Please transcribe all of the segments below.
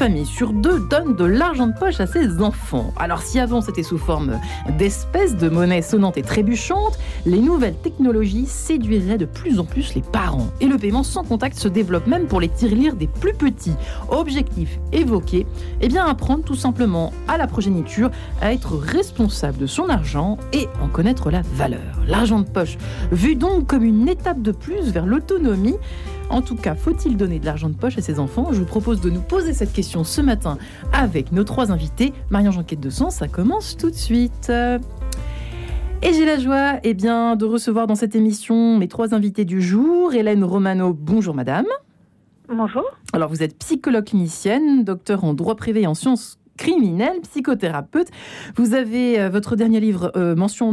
famille sur deux donne de l'argent de poche à ses enfants. Alors si avant c'était sous forme d'espèces de monnaie sonnante et trébuchante, les nouvelles technologies séduiraient de plus en plus les parents. Et le paiement sans contact se développe même pour les tirelires des plus petits. Objectif évoqué, eh bien apprendre tout simplement à la progéniture à être responsable de son argent et en connaître la valeur. L'argent de poche, vu donc comme une étape de plus vers l'autonomie, en tout cas, faut-il donner de l'argent de poche à ses enfants? Je vous propose de nous poser cette question ce matin avec nos trois invités. Marion Jeanquette de Sens, ça commence tout de suite. Et j'ai la joie eh bien, de recevoir dans cette émission mes trois invités du jour. Hélène Romano, bonjour madame. Bonjour. Alors vous êtes psychologue clinicienne, docteur en droit privé et en sciences criminel, psychothérapeute. Vous avez euh, votre dernier livre, euh, mention,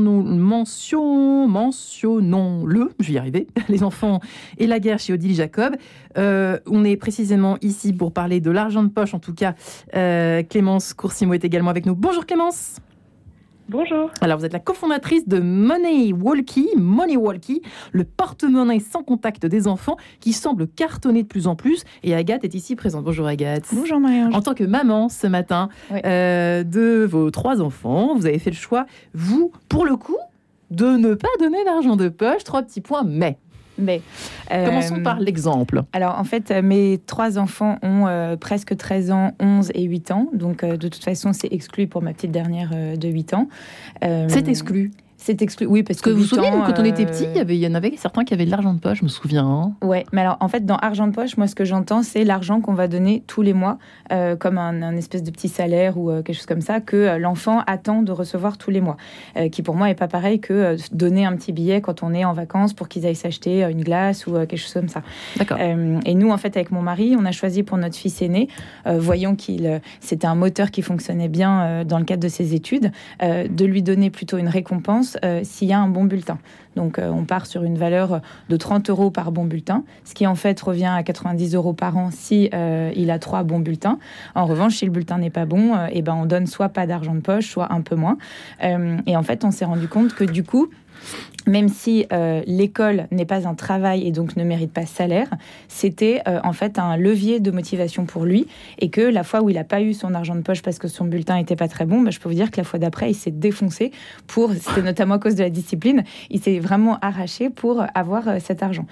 mentionnons-le, je vais y arriver, Les enfants et la guerre chez Odile Jacob. Euh, on est précisément ici pour parler de l'argent de poche, en tout cas. Clémence Coursimo est également avec nous. Bonjour Clémence. Bonjour. Alors, vous êtes la cofondatrice de Money Walkie, Money Walkie, le porte-monnaie sans contact des enfants qui semble cartonner de plus en plus. Et Agathe est ici présente. Bonjour Agathe. Bonjour Marie. En tant que maman ce matin euh, de vos trois enfants, vous avez fait le choix, vous, pour le coup, de ne pas donner d'argent de poche. Trois petits points, mais. Mais, Commençons par euh, l'exemple. Alors, en fait, euh, mes trois enfants ont euh, presque 13 ans, 11 et 8 ans. Donc, de toute façon, c'est exclu pour ma petite dernière de 8 ans. c'est exclu c'est exclu. Oui, parce que, vous vous souvenez, quand on était petit, il y, avait, il y en avait certains qui avaient de l'argent de poche, je me souviens. Hein. Ouais, mais alors en fait, dans argent de poche, moi, ce que j'entends, c'est l'argent qu'on va donner tous les mois, euh, comme un, espèce de petit salaire ou euh, quelque chose comme ça, que euh, l'enfant attend de recevoir tous les mois, qui pour moi est pas pareil que donner un petit billet quand on est en vacances pour qu'ils aillent s'acheter une glace ou quelque chose comme ça. D'accord. et nous, en fait, avec mon mari, on a choisi pour notre fils aîné, voyant qu'il c'était un moteur qui fonctionnait bien dans le cadre de ses études, de lui donner plutôt une récompense euh, s'il y a un bon bulletin. Donc euh, on part sur une valeur de 30 euros par bon bulletin, ce qui en fait revient à 90 euros par an si euh, il a trois bons bulletins. En revanche, si le bulletin n'est pas bon, et eh ben on donne soit pas d'argent de poche, soit un peu moins. et en fait, on s'est rendu compte que du coup, même si euh, l'école n'est pas un travail et donc ne mérite pas salaire, c'était euh, en fait un levier de motivation pour lui et que la fois où il n'a pas eu son argent de poche parce que son bulletin n'était pas très bon, bah, je peux vous dire que la fois d'après, il s'est défoncé pour, c'était notamment à cause de la discipline, il s'est vraiment arraché pour avoir euh, cet argent.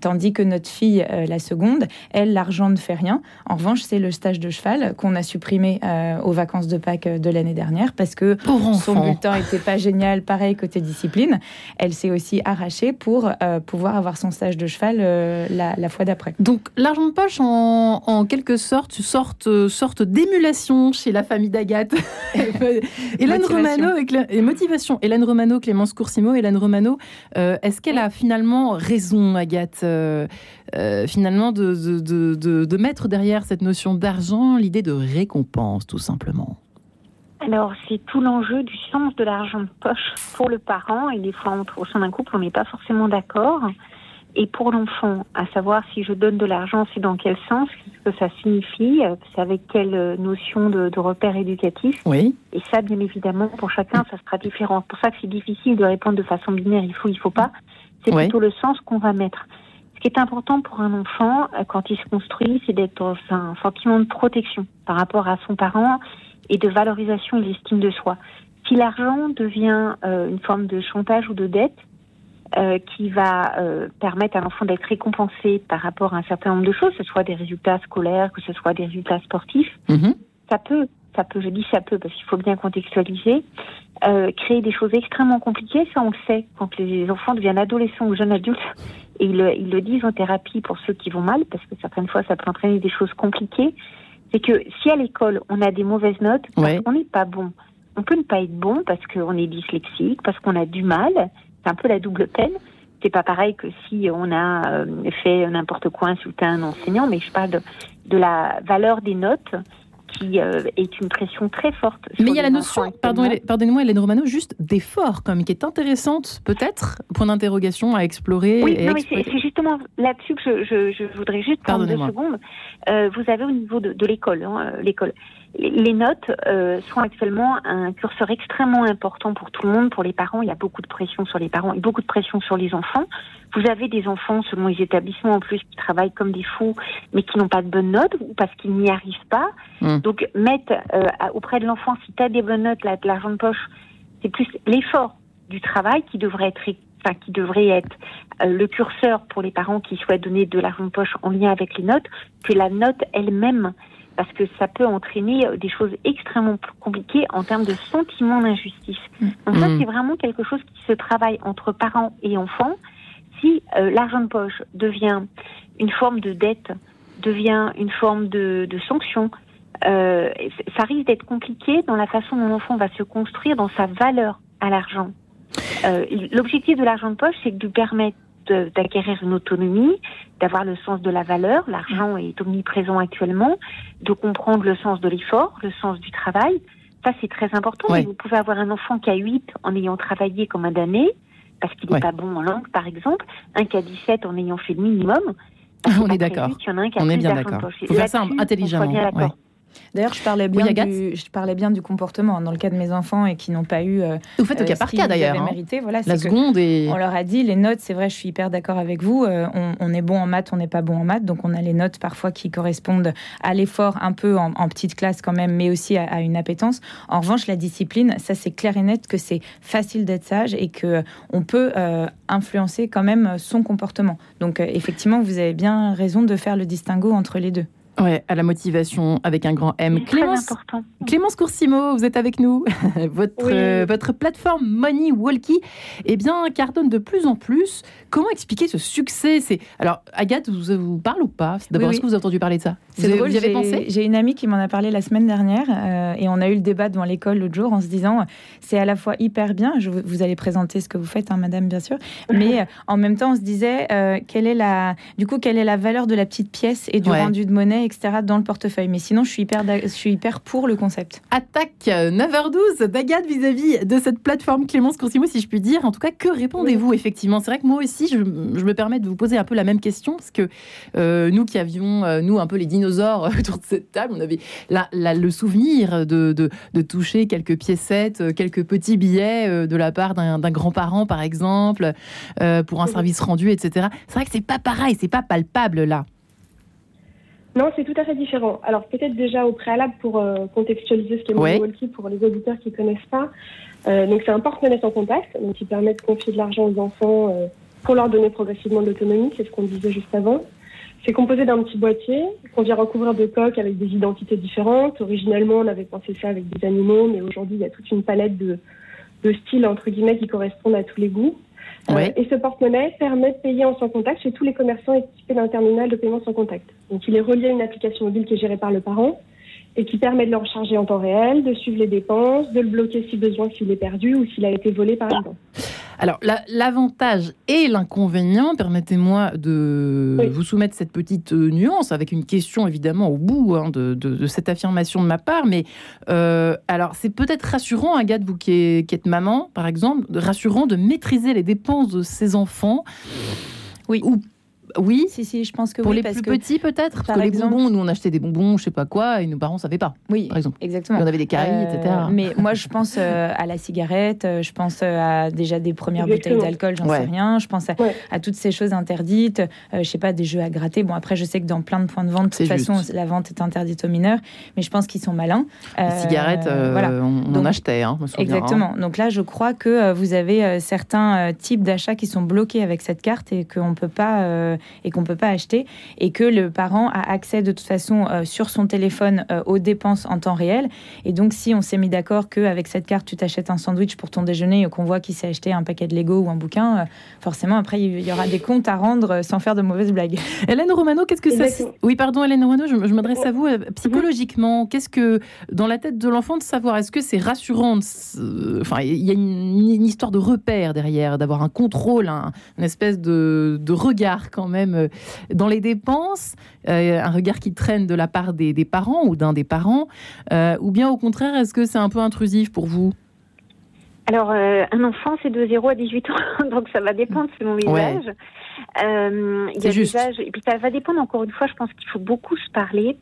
tandis que notre fille, la seconde, elle, l'argent ne fait rien. En revanche, c'est le stage de cheval qu'on a supprimé aux vacances de Pâques de l'année dernière parce que son bulletin n'était pas génial, pareil côté discipline elle s'est aussi arrachée pour euh, pouvoir avoir son stage de cheval euh, la, fois d'après. Donc l'argent de poche, en, quelque sorte, sorte, sorte d'émulation chez la famille d'Agathe. Hélène Romano et, motivation. Hélène Romano, Clémence Coursimo, Hélène Romano, euh, est-ce qu'elle a finalement raison, Agathe, finalement de, de, de mettre derrière cette notion d'argent l'idée de récompense, tout simplement? Alors, c'est tout l'enjeu du sens de l'argent de poche pour le parent. Et des fois, au sein d'un couple, on n'est pas forcément d'accord. Et pour l'enfant, à savoir si je donne de l'argent, c'est dans quel sens, ce que ça signifie, c'est avec quelle notion de, repère éducatif. Oui. Et ça, bien évidemment, pour chacun, ça sera différent. C'est pour ça que c'est difficile de répondre de façon binaire, il faut, il faut pas. C'est plutôt le sens qu'on va mettre. Ce qui est important pour un enfant, euh, quand il se construit, c'est d'être dans un sentiment de protection par rapport à son parent et de valorisation et d'estime de soi. Si l'argent devient euh, une forme de chantage ou de dette euh, qui va euh, permettre à l'enfant d'être récompensé par rapport à un certain nombre de choses, que ce soit des résultats scolaires, que ce soit des résultats sportifs, mhm. ça peut, ça peut, je dis ça peut parce qu'il faut bien contextualiser, créer des choses extrêmement compliquées. Ça, on le sait quand les enfants deviennent adolescents ou jeunes adultes. Et ils le, ils le disent en thérapie pour ceux qui vont mal, parce que certaines fois, ça peut entraîner des choses compliquées c'est que si à l'école on a des mauvaises notes, qu'on n'est pas bon, on peut ne pas être bon parce qu'on est dyslexique, parce qu'on a du mal. C'est un peu la double peine. C'est pas pareil que si on a euh, fait n'importe quoi, insulté un enseignant, mais je parle de la valeur des notes qui euh, est une pression très forte. Mais il y a la notion, pardon, pardonnez-moi Hélène Romano, juste d'effort, comme qui est intéressante peut-être, point d'interrogation à explorer. Oui, c'est justement là-dessus que je, voudrais juste prendre deux secondes. Euh, vous avez au niveau de, l'école, hein, l'école. Les, notes euh, sont actuellement un curseur extrêmement important pour tout le monde, pour les parents. Il y a beaucoup de pression sur les parents et beaucoup de pression sur les enfants. Vous avez des enfants, selon les établissements en plus, qui travaillent comme des fous, mais qui n'ont pas de bonnes notes ou parce qu'ils n'y arrivent pas. Hmm. Donc, mettre euh, auprès de l'enfant, si tu as des bonnes notes, là, de l'argent de poche, c'est plus l'effort du travail qui devrait être enfin, qui devrait être euh, le curseur pour les parents qui souhaitent donner de l'argent de poche en lien avec les notes, que la note elle-même, parce que ça peut entraîner euh, des choses extrêmement compliquées en termes de sentiment d'injustice. Mm. Donc ça, mm. c'est vraiment quelque chose qui se travaille entre parents et enfants. Si euh, l'argent de poche devient une forme de dette, devient une forme de, de sanction, euh, ça risque d'être compliqué dans la façon dont l'enfant va se construire dans sa valeur à l'argent. Euh, L'objectif de l'argent de poche, c'est de lui permettre d'acquérir une autonomie, d'avoir le sens de la valeur. L'argent est omniprésent actuellement, de comprendre le sens de l'effort, le sens du travail. Ça, c'est très important. Vous pouvez avoir un enfant qui a 8 en ayant travaillé comme un damné, parce qu'il n'est pas bon en langue, par exemple, un qui a 17 en ayant fait le minimum. On est d'accord. On est bien d'accord. Il faut faire ça intelligemment. D'ailleurs, je parlais bien du, je parlais bien du comportement dans le cas de mes enfants et qui n'ont pas eu. Euh, vous faites au cas par cas d'ailleurs. Hein. Voilà, la seconde et on leur a dit les notes. C'est vrai, je suis hyper d'accord avec vous. Euh, on, est bon en maths, on n'est pas bon en maths, donc on a les notes parfois qui correspondent à l'effort un peu en, petite classe quand même, mais aussi à, une appétence. En revanche, la discipline, ça c'est clair et net que c'est facile d'être sage et que on peut euh, influencer quand même son comportement. Donc effectivement, vous avez bien raison de faire le distinguo entre les deux. Ouais, à la motivation avec un grand M. Clémence, Clémence Coursimo, vous êtes avec nous. votre, euh, votre plateforme Money Walkie eh bien, cartonne de plus en plus. Comment expliquer ce succès? C'est Alors, Agathe, vous, vous parle ou pas? D'abord, est-ce que vous avez entendu parler de ça? Vous, drôle, avez pensé? J'ai une amie qui m'en a parlé la semaine dernière euh, et on a eu le débat devant l'école l'autre jour en se disant c'est à la fois hyper bien, je, vous allez présenter ce que vous faites, hein, madame, bien sûr, mais euh, en même temps, on se disait quelle est la, du coup, quelle est la valeur de la petite pièce et du rendu de monnaie etc., dans le portefeuille. Mais sinon, je suis hyper, je suis hyper pour le concept. Attaque 9h12 d'Agathe vis-à-vis de cette plateforme Clémence Coursimo, si je puis dire. En tout cas, que répondez-vous effectivement? C'est vrai que moi aussi, je, me permets de vous poser un peu la même question, parce que euh, nous qui avions, euh, nous, un peu les dinosaures autour de cette table, on avait le souvenir de, de, toucher quelques piécettes, euh, quelques petits billets de la part d'un grand-parent, par exemple, pour un service rendu, etc. C'est vrai que c'est pas pareil, c'est pas palpable là. Non, c'est tout à fait différent. Alors peut-être déjà au préalable pour euh, contextualiser ce qu'est ouais. Pour les auditeurs qui ne connaissent pas. Euh, donc c'est un porte-monnaie sans contact, donc qui permet de confier de l'argent aux enfants euh, pour leur donner progressivement de l'autonomie, c'est ce qu'on disait juste avant. C'est composé d'un petit boîtier qu'on vient recouvrir de coques avec des identités différentes. Originellement, on avait pensé ça avec des animaux, mais aujourd'hui, il y a toute une palette de, de styles entre guillemets qui correspondent à tous les goûts. Euh, et ce porte-monnaie permet de payer en sans contact chez tous les commerçants équipés d'un terminal de paiement sans contact. Donc il est relié à une application mobile qui est gérée par le parent et qui permet de le recharger en temps réel, de suivre les dépenses, de le bloquer si besoin s'il est perdu ou s'il a été volé par exemple. Alors, l'avantage et l'inconvénient, permettez-moi de vous soumettre cette petite euh, nuance avec une question évidemment au bout hein, de, cette affirmation de ma part. Mais euh, alors, c'est peut-être rassurant, Agathe, vous qui, êtes maman, par exemple, rassurant de maîtriser les dépenses de ses enfants. Oui. Ou oui, si, si, je pense que pour les plus petits peut-être. Parce que les bonbons, nous on achetait des bonbons, je sais pas quoi, et nos parents savaient pas. Oui, par exemple. Exactement. on avait des caries, etc. Euh, mais moi, je pense euh, à la cigarette. Euh, je pense à déjà des premières bouteilles d'alcool. J'en sais rien. Je pense à, toutes ces choses interdites. je sais pas des jeux à gratter. Bon, après, je sais que dans plein de points de vente, de toute façon, la vente est interdite aux mineurs. Mais je pense qu'ils sont malins. les cigarettes, voilà. on, en achetait. Hein, me exactement. Hein. Donc là, je crois que vous avez certains types d'achats qui sont bloqués avec cette carte et qu'on peut pas et qu'on peut pas acheter et que le parent a accès de toute façon euh, sur son téléphone euh, aux dépenses en temps réel. Et donc, si on s'est mis d'accord qu'avec cette carte, tu t'achètes un sandwich pour ton déjeuner et qu'on voit qu'il s'est acheté un paquet de Lego ou un bouquin, euh, forcément, après, il y aura des comptes à rendre sans faire de mauvaises blagues. Hélène Romano, qu'est-ce que ça... Oui, pardon, Hélène Romano, je, m'adresse à vous. Psychologiquement, qu'est-ce que, dans la tête de l'enfant, de savoir, est-ce que c'est rassurant Enfin, il y a une, histoire de repère derrière, d'avoir un contrôle, un, une espèce de, de regard quand même dans les dépenses, euh, un regard qui traîne de la part des, parents ou d'un des parents, euh, ou bien au contraire, est-ce que c'est un peu intrusif pour vous? Alors, euh, un enfant, c'est de 0 à 18 ans, donc ça va dépendre selon l'usage. Euh, il y a juste. et puis ça va dépendre, encore une fois, je pense qu'il faut beaucoup se parler.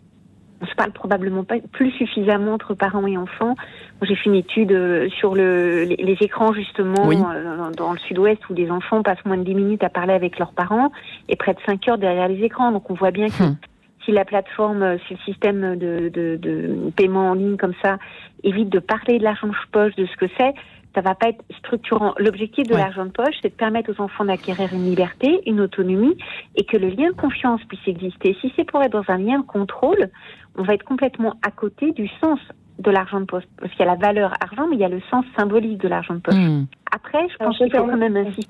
On se parle probablement pas plus suffisamment entre parents et enfants. J'ai fait une étude euh, sur le, les, écrans, justement, euh, dans le sud-ouest, où des enfants passent moins de 10 minutes à parler avec leurs parents et près de 5 heures derrière les écrans. Donc on voit bien que hmm. si la plateforme, si le système de, de, de, paiement en ligne comme ça évite de parler de l'argent de poche, de ce que c'est, ça va pas être structurant. L'objectif de l'argent de poche, c'est de permettre aux enfants d'acquérir une liberté, une autonomie, et que le lien de confiance puisse exister. Si c'est pour être dans un lien de contrôle, on va être complètement à côté du sens de l'argent de poche. Parce qu'il y a la valeur argent, mais il y a le sens symbolique de l'argent de poche. Hmm. Après, je pense qu'il faut quand même insister.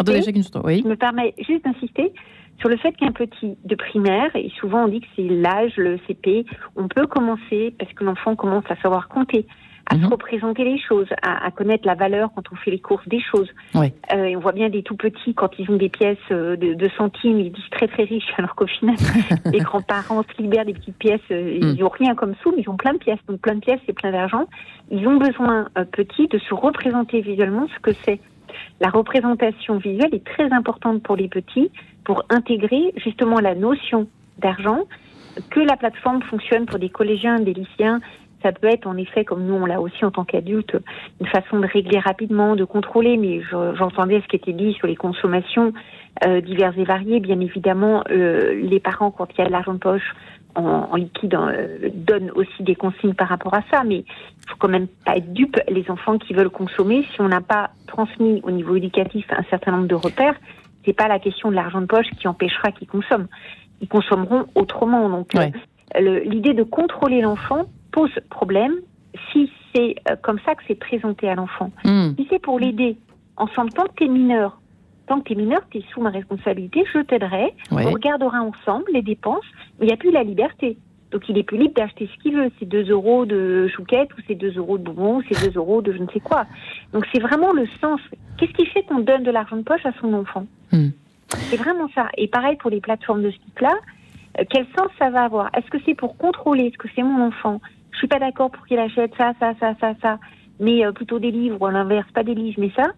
Je me permets juste d'insister sur le fait qu'un petit de primaire, et souvent on dit que c'est l'âge, le CP, on peut commencer, parce que l'enfant commence à savoir compter, à se mhm. représenter les choses, à, à, connaître la valeur quand on fait les courses des choses. Oui. Euh, et on voit bien des tout petits quand ils ont des pièces euh, de, de centimes, ils disent très très riches, alors qu'au final, les grands-parents se libèrent des petites pièces, euh, ils n'ont mm. rien comme sous, mais ils ont plein de pièces. Donc plein de pièces, c'est plein d'argent. Ils ont besoin, euh, petits, de se représenter visuellement ce que c'est. La représentation visuelle est très importante pour les petits pour intégrer justement la notion d'argent, que la plateforme fonctionne pour des collégiens, des lycéens, ça peut être en effet, comme nous on l'a aussi en tant qu'adulte, une façon de régler rapidement, de contrôler, mais j'entendais ce qui était dit sur les consommations euh, diverses et variées. Bien évidemment, euh, les parents, quand il y a de l'argent de poche en, liquide, euh, donnent aussi des consignes par rapport à ça, mais il faut quand même pas être dupe. Les enfants qui veulent consommer, si on n'a pas transmis au niveau éducatif un certain nombre de repères, c'est pas la question de l'argent de poche qui empêchera qu'ils consomment. Ils consommeront autrement. Donc, l'idée de contrôler l'enfant, pose problème si c'est euh, comme ça que c'est présenté à l'enfant. Hmm. Si c'est pour l'aider, ensemble, tant que tu es mineur, tant que tu es mineur, tu es sous ma responsabilité, je t'aiderai, on regardera ensemble les dépenses, mais il n'y a plus la liberté. Donc il est plus libre d'acheter ce qu'il veut, c'est 2 euros de chouquette ou c'est 2 euros de bonbons, ou c'est 2 euros de je ne sais quoi. Donc c'est vraiment le sens. Qu'est-ce qui fait qu'on donne de l'argent de poche à son enfant hmm. C'est vraiment ça. Et pareil pour les plateformes de ce type-là, euh, quel sens ça va avoir? Est-ce que c'est pour contrôler ce que c'est mon enfant? Je suis pas d'accord pour qu'il achète ça, ça, ça, ça, ça, mais euh, plutôt des livres ou à l'inverse, pas des livres, mais ça,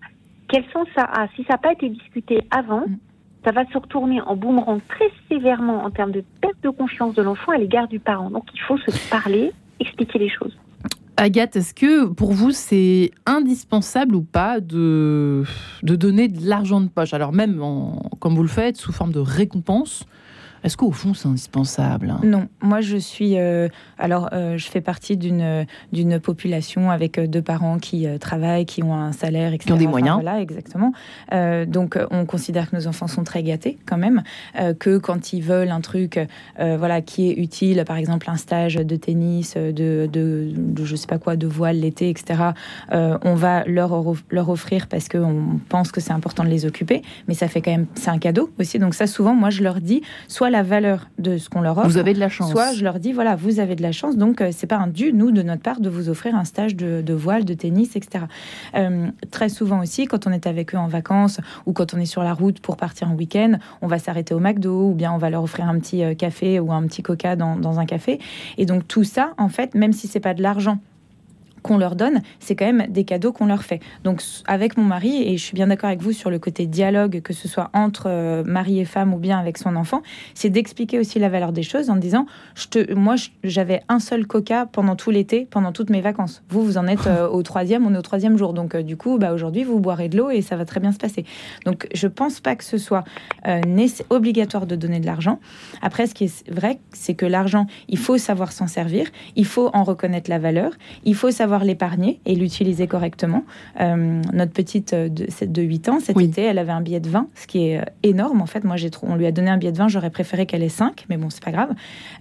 quel sens ça? A Si ça n'a pas été discuté avant, mm. ça va se retourner en boomerang très sévèrement en termes de perte de confiance de l'enfant à l'égard du parent. Donc il faut se parler, expliquer les choses. Agathe, est-ce que pour vous c'est indispensable ou pas de, de donner de l'argent de poche? Alors même comme vous le faites, sous forme de récompense, est-ce qu'au fond, c'est indispensable hein? Non, moi je suis. Euh, alors, euh, je fais partie d'une d'une population avec euh, deux parents qui travaillent, qui ont un salaire, etc. Qui ont des moyens. voilà, exactement. donc, on considère que nos enfants sont très gâtés quand même, que quand ils veulent un truc, voilà, qui est utile, par exemple un stage de tennis, de, de, de je sais pas quoi, de voile l'été, etc. on va leur leur offrir parce qu'on pense que c'est important de les occuper, mais ça fait quand même c'est un cadeau aussi. Donc ça, souvent, moi je leur dis, soit la valeur de ce qu'on leur offre. Vous avez de la chance. Soit je leur dis, voilà, vous avez de la chance, donc euh, c'est pas un dû, nous, de notre part, de vous offrir un stage de, voile, de tennis, etc. Euh, très souvent aussi, quand on est avec eux en vacances ou quand on est sur la route pour partir en week-end, on va s'arrêter au McDo ou bien on va leur offrir un petit euh, café ou un petit coca dans, dans un café. Et donc tout ça, en fait, même si c'est pas de l'argent qu'on leur donne, c'est quand même des cadeaux qu'on leur fait. Donc avec mon mari, et je suis bien d'accord avec vous sur le côté dialogue, que ce soit entre euh, mari et femme ou bien avec son enfant, c'est d'expliquer aussi la valeur des choses en disant, je te, moi j'avais un seul coca pendant tout l'été, pendant toutes mes vacances. Vous, vous en êtes euh, au troisième, on est au troisième jour. Donc euh, du coup, bah, aujourd'hui, vous boirez de l'eau et ça va très bien se passer. Donc je pense pas que ce soit obligatoire de donner de l'argent. Après, ce qui est vrai, c'est que l'argent, il faut savoir s'en servir, il faut en reconnaître la valeur, il faut savoir l'épargner et l'utiliser correctement. Euh, notre petite euh, de, de 8 ans, cet été, elle avait un billet de 20, ce qui est euh, énorme. En fait, moi, j'ai on lui a donné un billet de 20, j'aurais préféré qu'elle ait 5, mais bon, c'est pas grave,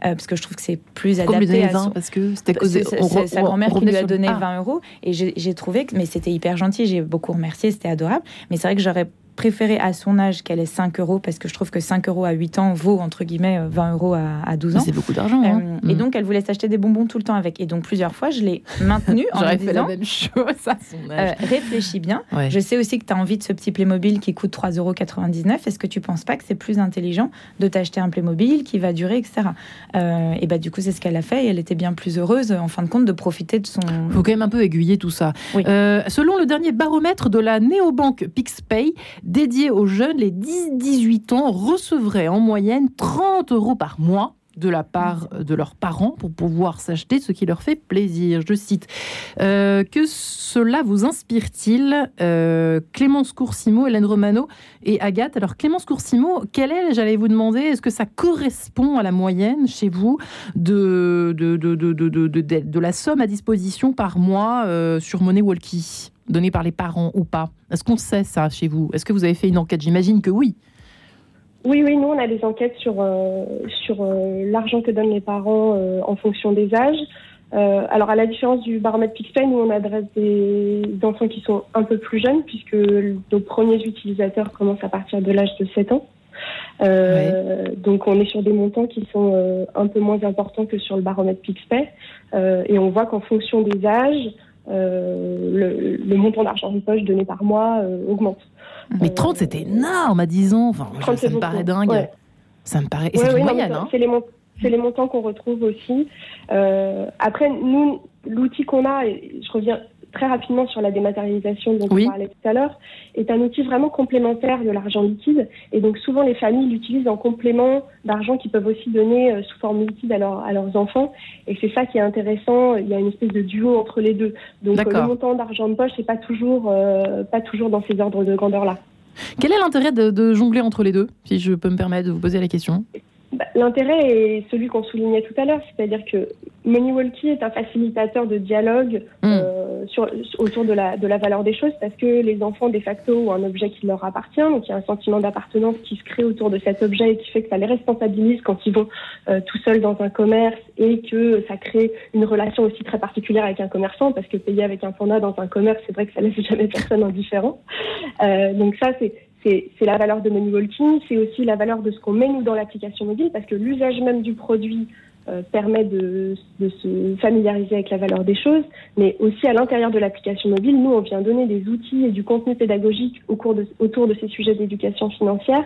parce que je trouve que c'est plus adapté. à 20 parce que c'était causé. C'est sa grand-mère qui lui a donné 20 euros, et j'ai trouvé que, mais c'était hyper gentil, j'ai beaucoup remercié, c'était adorable, mais c'est vrai que j'aurais préféré à son âge qu'elle ait 5 euros parce que je trouve que 5 euros à 8 ans vaut entre guillemets 20 euros à, 12 ans. C'est beaucoup d'argent. Hein. Euh, et mm. donc elle voulait s'acheter des bonbons tout le temps avec. Et donc plusieurs fois je l'ai maintenue en J'aurais fait la même chose à son âge. Euh, réfléchis bien. Je sais aussi que tu as envie de ce petit Playmobil qui coûte 3,99 euros. Est-ce que tu penses pas que c'est plus intelligent de t'acheter un Playmobil qui va durer, etc. Euh, et bah du coup c'est ce qu'elle a fait et elle était bien plus heureuse en fin de compte de profiter de son. Il faut quand même un peu aiguiller tout ça. selon le dernier baromètre de la néobanque PixPay dédié aux jeunes les 10-18 ans recevraient en moyenne 30 euros par mois de la part de leurs parents pour pouvoir s'acheter ce qui leur fait plaisir. Je cite euh, Que cela vous inspire-t-il euh, Clémence Coursimo, Hélène Romano et Agathe? Alors, Clémence Coursimo, quel est, j'allais vous demander, est-ce que ça correspond à la moyenne chez vous de, de, de, de la somme à disposition par mois euh, sur Money Walkie? Donnée par les parents ou pas Est-ce qu'on sait ça chez vous? Est-ce que vous avez fait une enquête? J'imagine que oui. Oui, oui, nous, on a des enquêtes sur, euh, sur euh, l'argent que donnent les parents euh, en fonction des âges. alors, à la différence du baromètre Pixpay, nous, on adresse des enfants qui sont un peu plus jeunes, puisque nos premiers utilisateurs commencent à partir de l'âge de 7 ans. Donc, on est sur des montants qui sont un peu moins importants que sur le baromètre Pixpay. et on voit qu'en fonction des âges, le, le, montant d'argent de poche donné par mois augmente. Mais 30, c'était énorme à 10 ans. Enfin, ça me paraît dingue. Ça me paraît. c'est une moyenne. Hein. C'est les, montants qu'on retrouve aussi. Euh, après, nous, l'outil qu'on a, et je reviens très rapidement sur la dématérialisation dont on parlait tout à l'heure, est un outil vraiment complémentaire de l'argent liquide. Et donc souvent les familles l'utilisent en complément d'argent qu'ils peuvent aussi donner euh, sous forme liquide à, à leurs enfants. Et c'est ça qui est intéressant. Il y a une espèce de duo entre les deux. Donc le montant d'argent de poche, c'est pas toujours euh, pas toujours dans ces ordres de grandeur là. Quel est l'intérêt de, jongler entre les deux, si je peux me permettre de vous poser la question? Bah, L'intérêt est celui qu'on soulignait tout à l'heure, c'est-à-dire que MoneyWalkie est un facilitateur de dialogue hmm. Autour de la, valeur des choses parce que les enfants, de facto, ont un objet qui leur appartient. Donc, il y a un sentiment d'appartenance qui se crée autour de cet objet et qui fait que ça les responsabilise quand ils vont euh, tout seuls dans un commerce et que ça crée une relation aussi très particulière avec un commerçant parce que payer avec un panda dans un commerce, c'est vrai que ça laisse jamais personne indifférent. Euh, donc, ça, c'est c'est la valeur de MoneyWalking, c'est aussi la valeur de ce qu'on met nous dans l'application mobile, parce que l'usage même du produit euh, permet de, se familiariser avec la valeur des choses, mais aussi à l'intérieur de l'application mobile, nous, on vient donner des outils et du contenu pédagogique autour de ces sujets d'éducation financière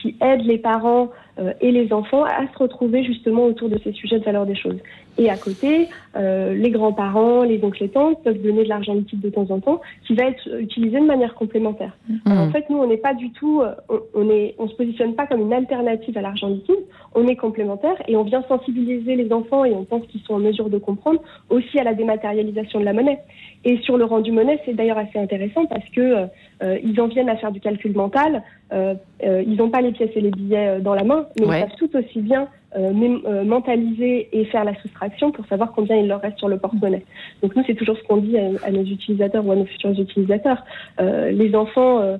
qui aident les parents euh, et les enfants à se retrouver justement autour de ces sujets de valeur des choses. Et à côté, euh, les grands-parents, les oncles et tantes peuvent donner de l'argent liquide de temps en temps, qui va être utilisé de manière complémentaire. Mmh. en fait, nous, on n'est pas du tout, euh, on, est, on se positionne pas comme une alternative à l'argent liquide. On est complémentaire et on vient sensibiliser les enfants et on pense qu'ils sont en mesure de comprendre aussi à la dématérialisation de la monnaie. Et sur le rendu monnaie, c'est d'ailleurs assez intéressant parce que euh, ils en viennent à faire du calcul mental. Euh, euh, ils n'ont pas les pièces et les billets dans la main, mais ils savent tout aussi bien mentaliser et faire la soustraction pour savoir combien il leur reste sur le porte-monnaie. Donc nous, c'est toujours ce qu'on dit à, nos utilisateurs ou à nos futurs utilisateurs. les enfants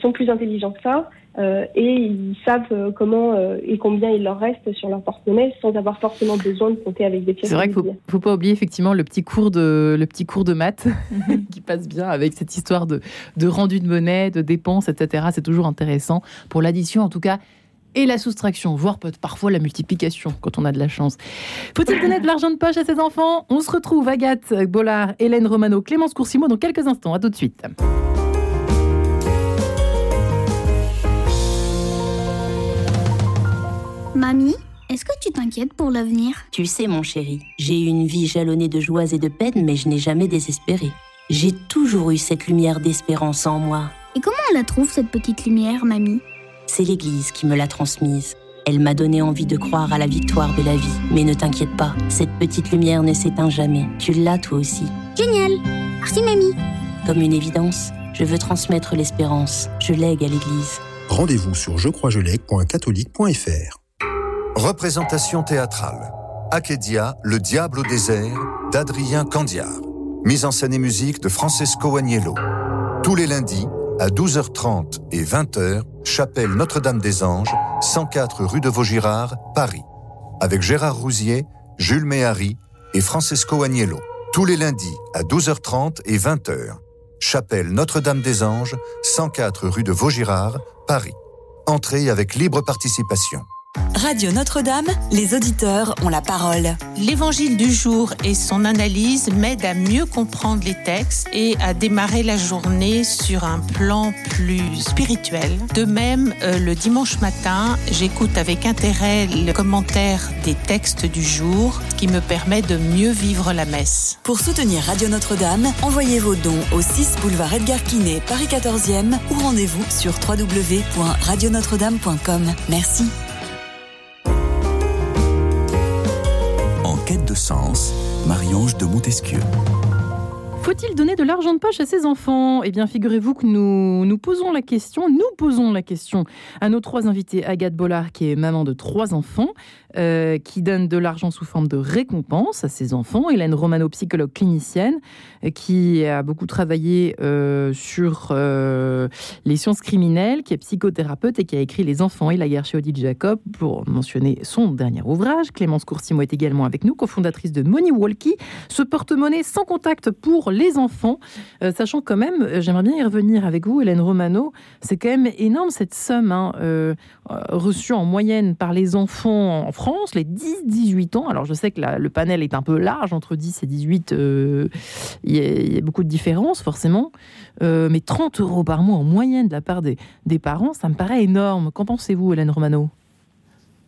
sont plus intelligents que ça. Euh, et ils savent euh, comment euh, et combien il leur reste sur leur porte-monnaie sans avoir forcément besoin de compter avec des pièces. C'est vrai qu'il ne faut, pas oublier effectivement le petit cours de, le petit cours de maths mhm. qui passe bien avec cette histoire de, de rendu de monnaie, de dépenses, etc. C'est toujours intéressant pour l'addition en tout cas et la soustraction, voire parfois la multiplication quand on a de la chance. Faut-il donner de l'argent de poche à ses enfants? On se retrouve Agathe Bollard, Hélène Romano, Clémence Coursimo dans quelques instants. À tout de suite. Mamie, est-ce que tu t'inquiètes pour l'avenir? Tu sais, mon chéri, j'ai eu une vie jalonnée de joies et de peines, mais je n'ai jamais désespéré. J'ai toujours eu cette lumière d'espérance en moi. Et comment on la trouve, cette petite lumière, mamie? C'est l'Église qui me l'a transmise. Elle m'a donné envie de croire à la victoire de la vie. Mais ne t'inquiète pas, cette petite lumière ne s'éteint jamais. Tu l'as toi aussi. Génial Merci, mamie Comme une évidence, je veux transmettre l'espérance. Je lègue à l'Église. Rendez-vous sur jecroisjelègue.catholique.fr Représentation théâtrale. Akedia, Le diable au désert, d'Adrien Candiard. Mise en scène et musique de Francesco Agnello. Tous les lundis, à 12h30 et 20h, chapelle Notre-Dame des Anges, 104 rue de Vaugirard, Paris. Avec Gérard Rousier, Jules Méhari et Francesco Agnello. Tous les lundis, à 12h30 et 20h. Chapelle Notre-Dame-des-Anges, 104 rue de Vaugirard, Paris. Entrée avec libre participation. Radio Notre-Dame, les auditeurs ont la parole. L'évangile du jour et son analyse m'aident à mieux comprendre les textes et à démarrer la journée sur un plan plus spirituel. De même, euh, le dimanche matin, j'écoute avec intérêt le commentaire des textes du jour qui me permet de mieux vivre la messe. Pour soutenir Radio Notre-Dame, envoyez vos dons au 6 boulevard Edgar Quinet, Paris 14e ou rendez-vous sur www.radionotre-dame.com. Merci. Marie-Ange de Montesquieu. Faut-il donner de l'argent de poche à ses enfants? Eh bien, figurez-vous que nous nous posons la question, nous posons la question à nos trois invités. Agathe Bollard, qui est maman de trois enfants, euh, qui donne de l'argent sous forme de récompense à ses enfants. Hélène Romano, psychologue clinicienne, euh, qui a beaucoup travaillé euh, sur les sciences criminelles, qui est psychothérapeute et qui a écrit Les enfants et la guerre chez Odile Jacob, pour mentionner son dernier ouvrage. Clémence Coursimo est également avec nous, cofondatrice de Money Walkie, ce porte-monnaie sans contact pour les enfants. sachant quand même, j'aimerais bien y revenir avec vous, Hélène Romano, c'est quand même énorme cette somme hein, reçue en moyenne par les enfants en France les 10-18 ans. Alors je sais que le panel est un peu large, entre 10 et 18, euh, il y, a beaucoup de différences forcément. Euh, mais 30 euros par mois en moyenne de la part des, des parents, ça me paraît énorme. Qu'en pensez-vous, Hélène Romano?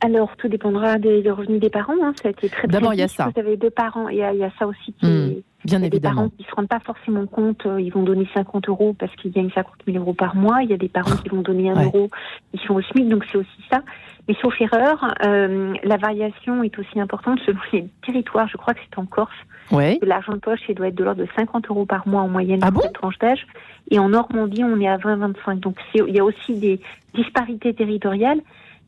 Alors, tout dépendra des, revenus des parents. Hein. Ça a été très D'abord, il y a ça. Vous avez deux parents, il y, a, ça aussi qui mmh, bien il y a des parents qui ne se rendent pas forcément compte, euh, ils vont donner 50 euros parce qu'ils gagnent 50 000 euros par mois. Il y a des parents qui vont donner 1 euro, ils sont au SMIC, donc c'est aussi ça. Mais sauf erreur, euh, la variation est aussi importante selon les territoires. Je crois que c'est en Corse. Ouais. L'argent de poche, il doit être de l'ordre de 50 euros par mois en moyenne ah pour cette tranche d'âge. Et en Normandie, on est à 20-25. Donc il y a aussi des disparités territoriales.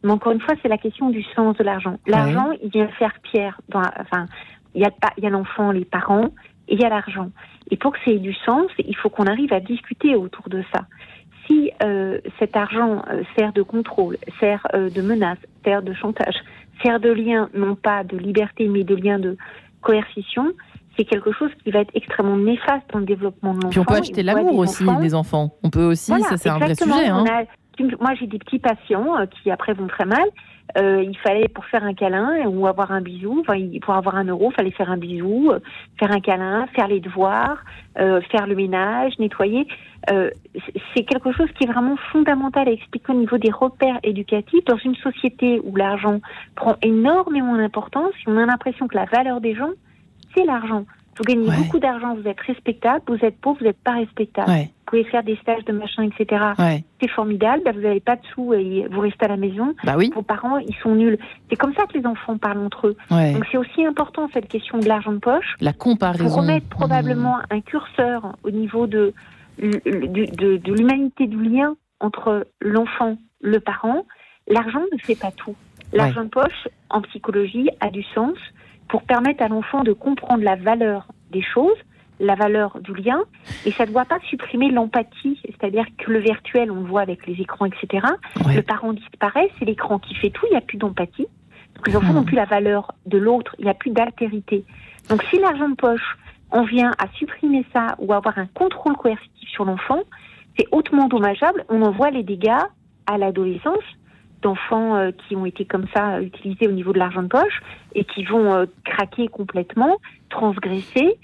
Mais encore une fois, c'est la question du sens de l'argent. L'argent, il vient faire pierre. Dans, enfin, il y a, a l'enfant, les parents, il y a l'argent. Et pour que ça ait du sens, il faut qu'on arrive à discuter autour de ça si euh, cet argent euh, sert de contrôle, sert euh, de menace, sert de chantage, sert de lien, non pas de liberté, mais de lien de coercition, c'est quelque chose qui va être extrêmement néfaste dans le développement de l'enfant. Puis on peut acheter l'amour aussi des enfants. On peut aussi, ça c'est un vrai sujet. Hein. moi j'ai des petits patients qui après vont très mal euh, il fallait pour faire un câlin ou avoir un bisou, pour avoir un euro, il fallait faire un bisou, euh, faire un câlin, faire les devoirs, euh, faire le ménage, nettoyer. Euh, c'est quelque chose qui est vraiment fondamental à expliquer au niveau des repères éducatifs dans une société où l'argent prend énormément d'importance. On a l'impression que la valeur des gens, c'est l'argent. Vous gagnez beaucoup d'argent, vous êtes respectable, vous êtes pauvre, vous n'êtes pas respectable. Vous pouvez faire des stages de machin, etc. C'est formidable, bah, vous n'avez pas de sous et vous restez à la maison. Bah oui. Vos parents, ils sont nuls. C'est comme ça que les enfants parlent entre eux. Donc c'est aussi important cette question de l'argent de poche. La comparaison. Pour remettre probablement un curseur au niveau de, de, de l'humanité du lien entre l'enfant, le parent. L'argent ne fait pas tout. L'argent de poche, en psychologie, a du sens pour permettre à l'enfant de comprendre la valeur des choses, la valeur du lien, et ça ne doit pas supprimer l'empathie, c'est-à-dire que le virtuel, on le voit avec les écrans, etc. Le parent disparaît, c'est l'écran qui fait tout, il n'y a plus d'empathie. Donc les enfants n'ont plus la valeur de l'autre, il n'y a plus d'altérité. Donc si l'argent de poche, on vient à supprimer ça ou à avoir un contrôle coercitif sur l'enfant, c'est hautement dommageable. On en voit les dégâts à l'adolescence d'enfants euh, qui ont été comme ça utilisés au niveau de l'argent de poche et qui vont euh, craquer complètement, transgresser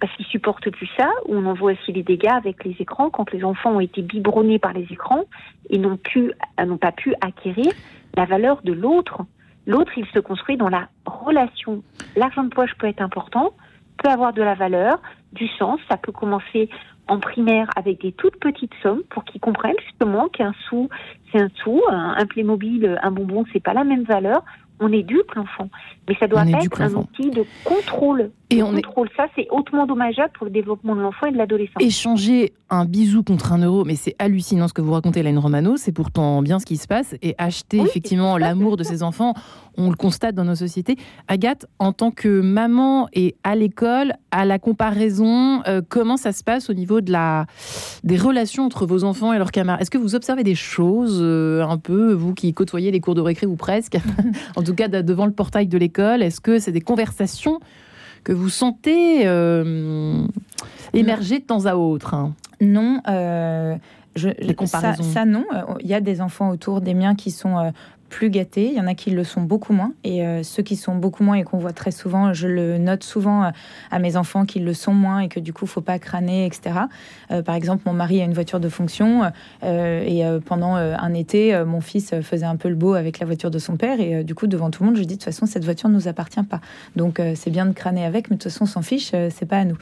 parce qu'ils supportent plus ça, on en voit aussi les dégâts avec les écrans quand les enfants ont été biberonnés par les écrans et n'ont pu, euh, n'ont pas pu acquérir la valeur de l'autre. L'autre, il se construit dans la relation. L'argent de poche peut être important, peut avoir de la valeur, du sens. Ça peut commencer en primaire avec des toutes petites sommes pour qu'ils comprennent justement qu'un sou, c'est un sou, un, Playmobil, un bonbon, c'est pas la même valeur on éduque l'enfant. Mais ça doit être un outil de contrôle. Et on contrôle. Ça, c'est hautement dommageable pour le développement de l'enfant et de l'adolescent. Échanger un bisou contre un euro, mais c'est hallucinant ce que vous racontez, Hélène Romano. C'est pourtant bien ce qui se passe. Et acheter effectivement l'amour de ses enfants, on le constate dans nos sociétés. Agathe, en tant que maman et à l'école, à la comparaison, euh, comment ça se passe au niveau de la, des relations entre vos enfants et leurs camarades? Est-ce que vous observez des choses euh, un peu, vous qui côtoyez les cours de récré ou presque, en tout cas devant le portail de l'école Est-ce que c'est des conversations que vous sentez émerger de temps à autre. Hein? Non. Je, Les comparaisons. Ça, ça non. Il y a des enfants autour des miens qui sont plus gâtés, il y en a qui le sont beaucoup moins. Et euh, ceux qui sont beaucoup moins et qu'on voit très souvent, je le note souvent euh, à mes enfants qu'ils le sont moins et que du coup, faut pas crâner, etc. Euh, par exemple, mon mari a une voiture de fonction et pendant un été, mon fils faisait un peu le beau avec la voiture de son père et du coup, devant tout le monde, je dis de toute façon, cette voiture ne nous appartient pas. Donc, c'est bien de crâner avec, mais de toute façon, on s'en fiche, c'est pas à nous.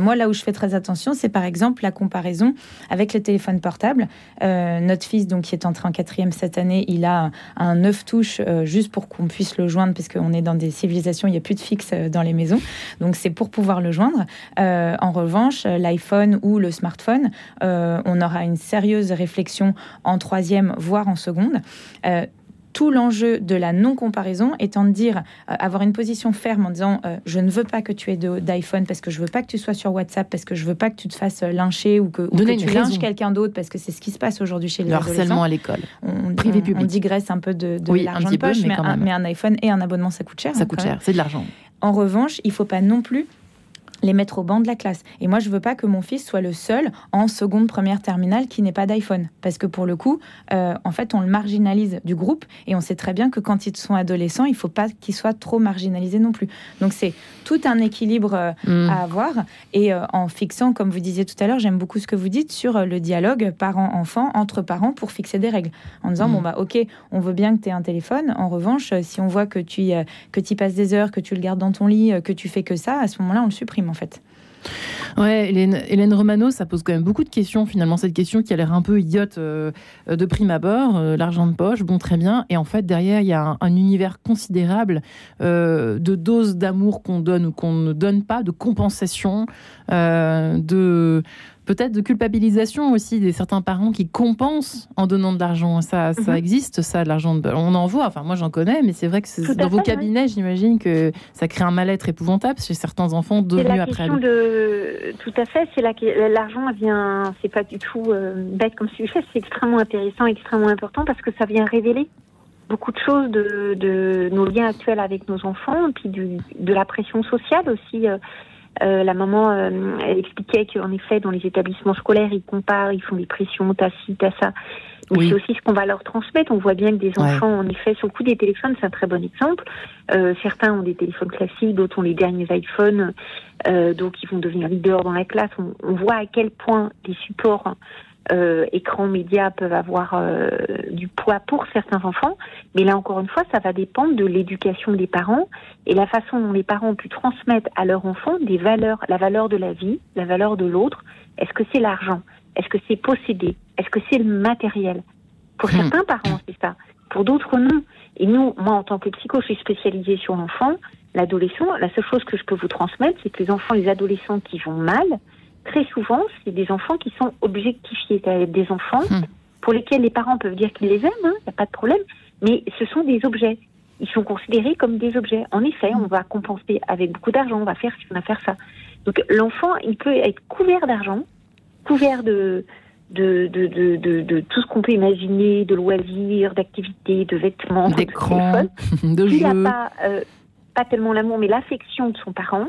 moi, là où je fais très attention, c'est par exemple la comparaison avec le téléphone portable. notre fils, donc, qui est entré en quatrième cette année, il a un neuf touches euh, juste pour qu'on puisse le joindre, parce qu'on est dans des civilisations, il n'y a plus de fixe euh, dans les maisons. Donc c'est pour pouvoir le joindre. Euh, en revanche, l'iPhone ou le smartphone, on aura une sérieuse réflexion en troisième, voire en seconde tout l'enjeu de la non-comparaison étant de dire, euh, avoir une position ferme en disant euh, je ne veux pas que tu aies d'iPhone parce que je veux pas que tu sois sur WhatsApp, parce que je veux pas que tu te fasses euh, lyncher ou que, tu lynches quelqu'un d'autre parce que c'est ce qui se passe aujourd'hui chez les Le harcèlement à l'école. On, Privé public. On digresse un peu de, l'argent de poche, mais, mais, un, iPhone et un abonnement, ça coûte cher. Ça hein, coûte cher, c'est de l'argent. En revanche, il faut pas non plus les mettre au banc de la classe. Et moi, je veux pas que mon fils soit le seul en seconde, première, terminale qui n'ait pas d'iPhone. Parce que pour le coup, euh, en fait, on le marginalise du groupe et on sait très bien que quand ils sont adolescents, il faut pas qu'ils soient trop marginalisés non plus. Donc, c'est tout un équilibre euh, mm. à avoir. Et euh, en fixant, comme vous disiez tout à l'heure, j'aime beaucoup ce que vous dites sur le dialogue parent-enfant, entre parents, pour fixer des règles. En disant, mm. bon, bah, ok, on veut bien que tu aies un téléphone. En revanche, si on voit que tu y, que y passes des heures, que tu le gardes dans ton lit, que tu fais que ça, à ce moment-là, on le supprime fait. Ouais, Hélène, Hélène, Romano, ça pose quand même beaucoup de questions finalement. Cette question qui a l'air un peu idiote euh, de prime abord, euh, l'argent de poche, bon très bien. Et en fait derrière il y a un, univers considérable euh, de doses d'amour qu'on donne ou qu'on ne donne pas, de compensation, de peut-être de culpabilisation aussi des certains parents qui compensent en donnant de l'argent. Ça, ça mhm. existe, ça, l'argent. De... On en voit. Enfin, moi, j'en connais, mais c'est vrai que dans vos cabinets, j'imagine que ça crée un mal-être épouvantable chez certains enfants devenus après. De... Tout à fait. C'est l'argent vient. C'est pas du tout euh, bête comme sujet. C'est extrêmement intéressant, extrêmement important parce que ça vient révéler beaucoup de choses de, de, nos liens actuels avec nos enfants, puis du, de la pression sociale aussi. Euh, euh, la maman euh, elle expliquait qu'en effet, dans les établissements scolaires, ils comparent, ils font des pressions, t'as ci, t'as ça. Mais c'est aussi ce qu'on va leur transmettre. On voit bien que des enfants, en effet, sur le coup des téléphones, c'est un très bon exemple. Euh, certains ont des téléphones classiques, d'autres ont les derniers iPhones, donc ils vont devenir leaders dans la classe. On, on voit à quel point des supports euh, écrans médias peuvent avoir euh, du poids pour certains enfants, mais là encore une fois, ça va dépendre de l'éducation des parents et la façon dont les parents ont pu transmettre à leur enfant des valeurs, la valeur de la vie, la valeur de l'autre. Est-ce que c'est l'argent? Est-ce que c'est posséder? Est-ce que c'est le matériel? Pour hmm. certains parents, c'est ça. Pour d'autres, non. Et nous, moi, en tant que psycho, je suis spécialisée sur l'enfant, l'adolescent. La seule chose que je peux vous transmettre, c'est que les enfants, les adolescents qui vont mal, très souvent, c'est des enfants qui sont objectifiés. Des enfants hmm. pour lesquels les parents peuvent dire qu'ils les aiment, il hein, n'y a pas de problème, mais ce sont des objets. Ils sont considérés comme des objets. En effet, on va compenser avec beaucoup d'argent, on va faire ci, on va faire ça. Donc l'enfant, il peut être couvert d'argent, couvert de, de, de, de, de, tout ce qu'on peut imaginer, de loisirs, d'activités, de vêtements, d'écran, de, jeux. Il n'a pas, euh, pas tellement l'amour, mais l'affection de son parent,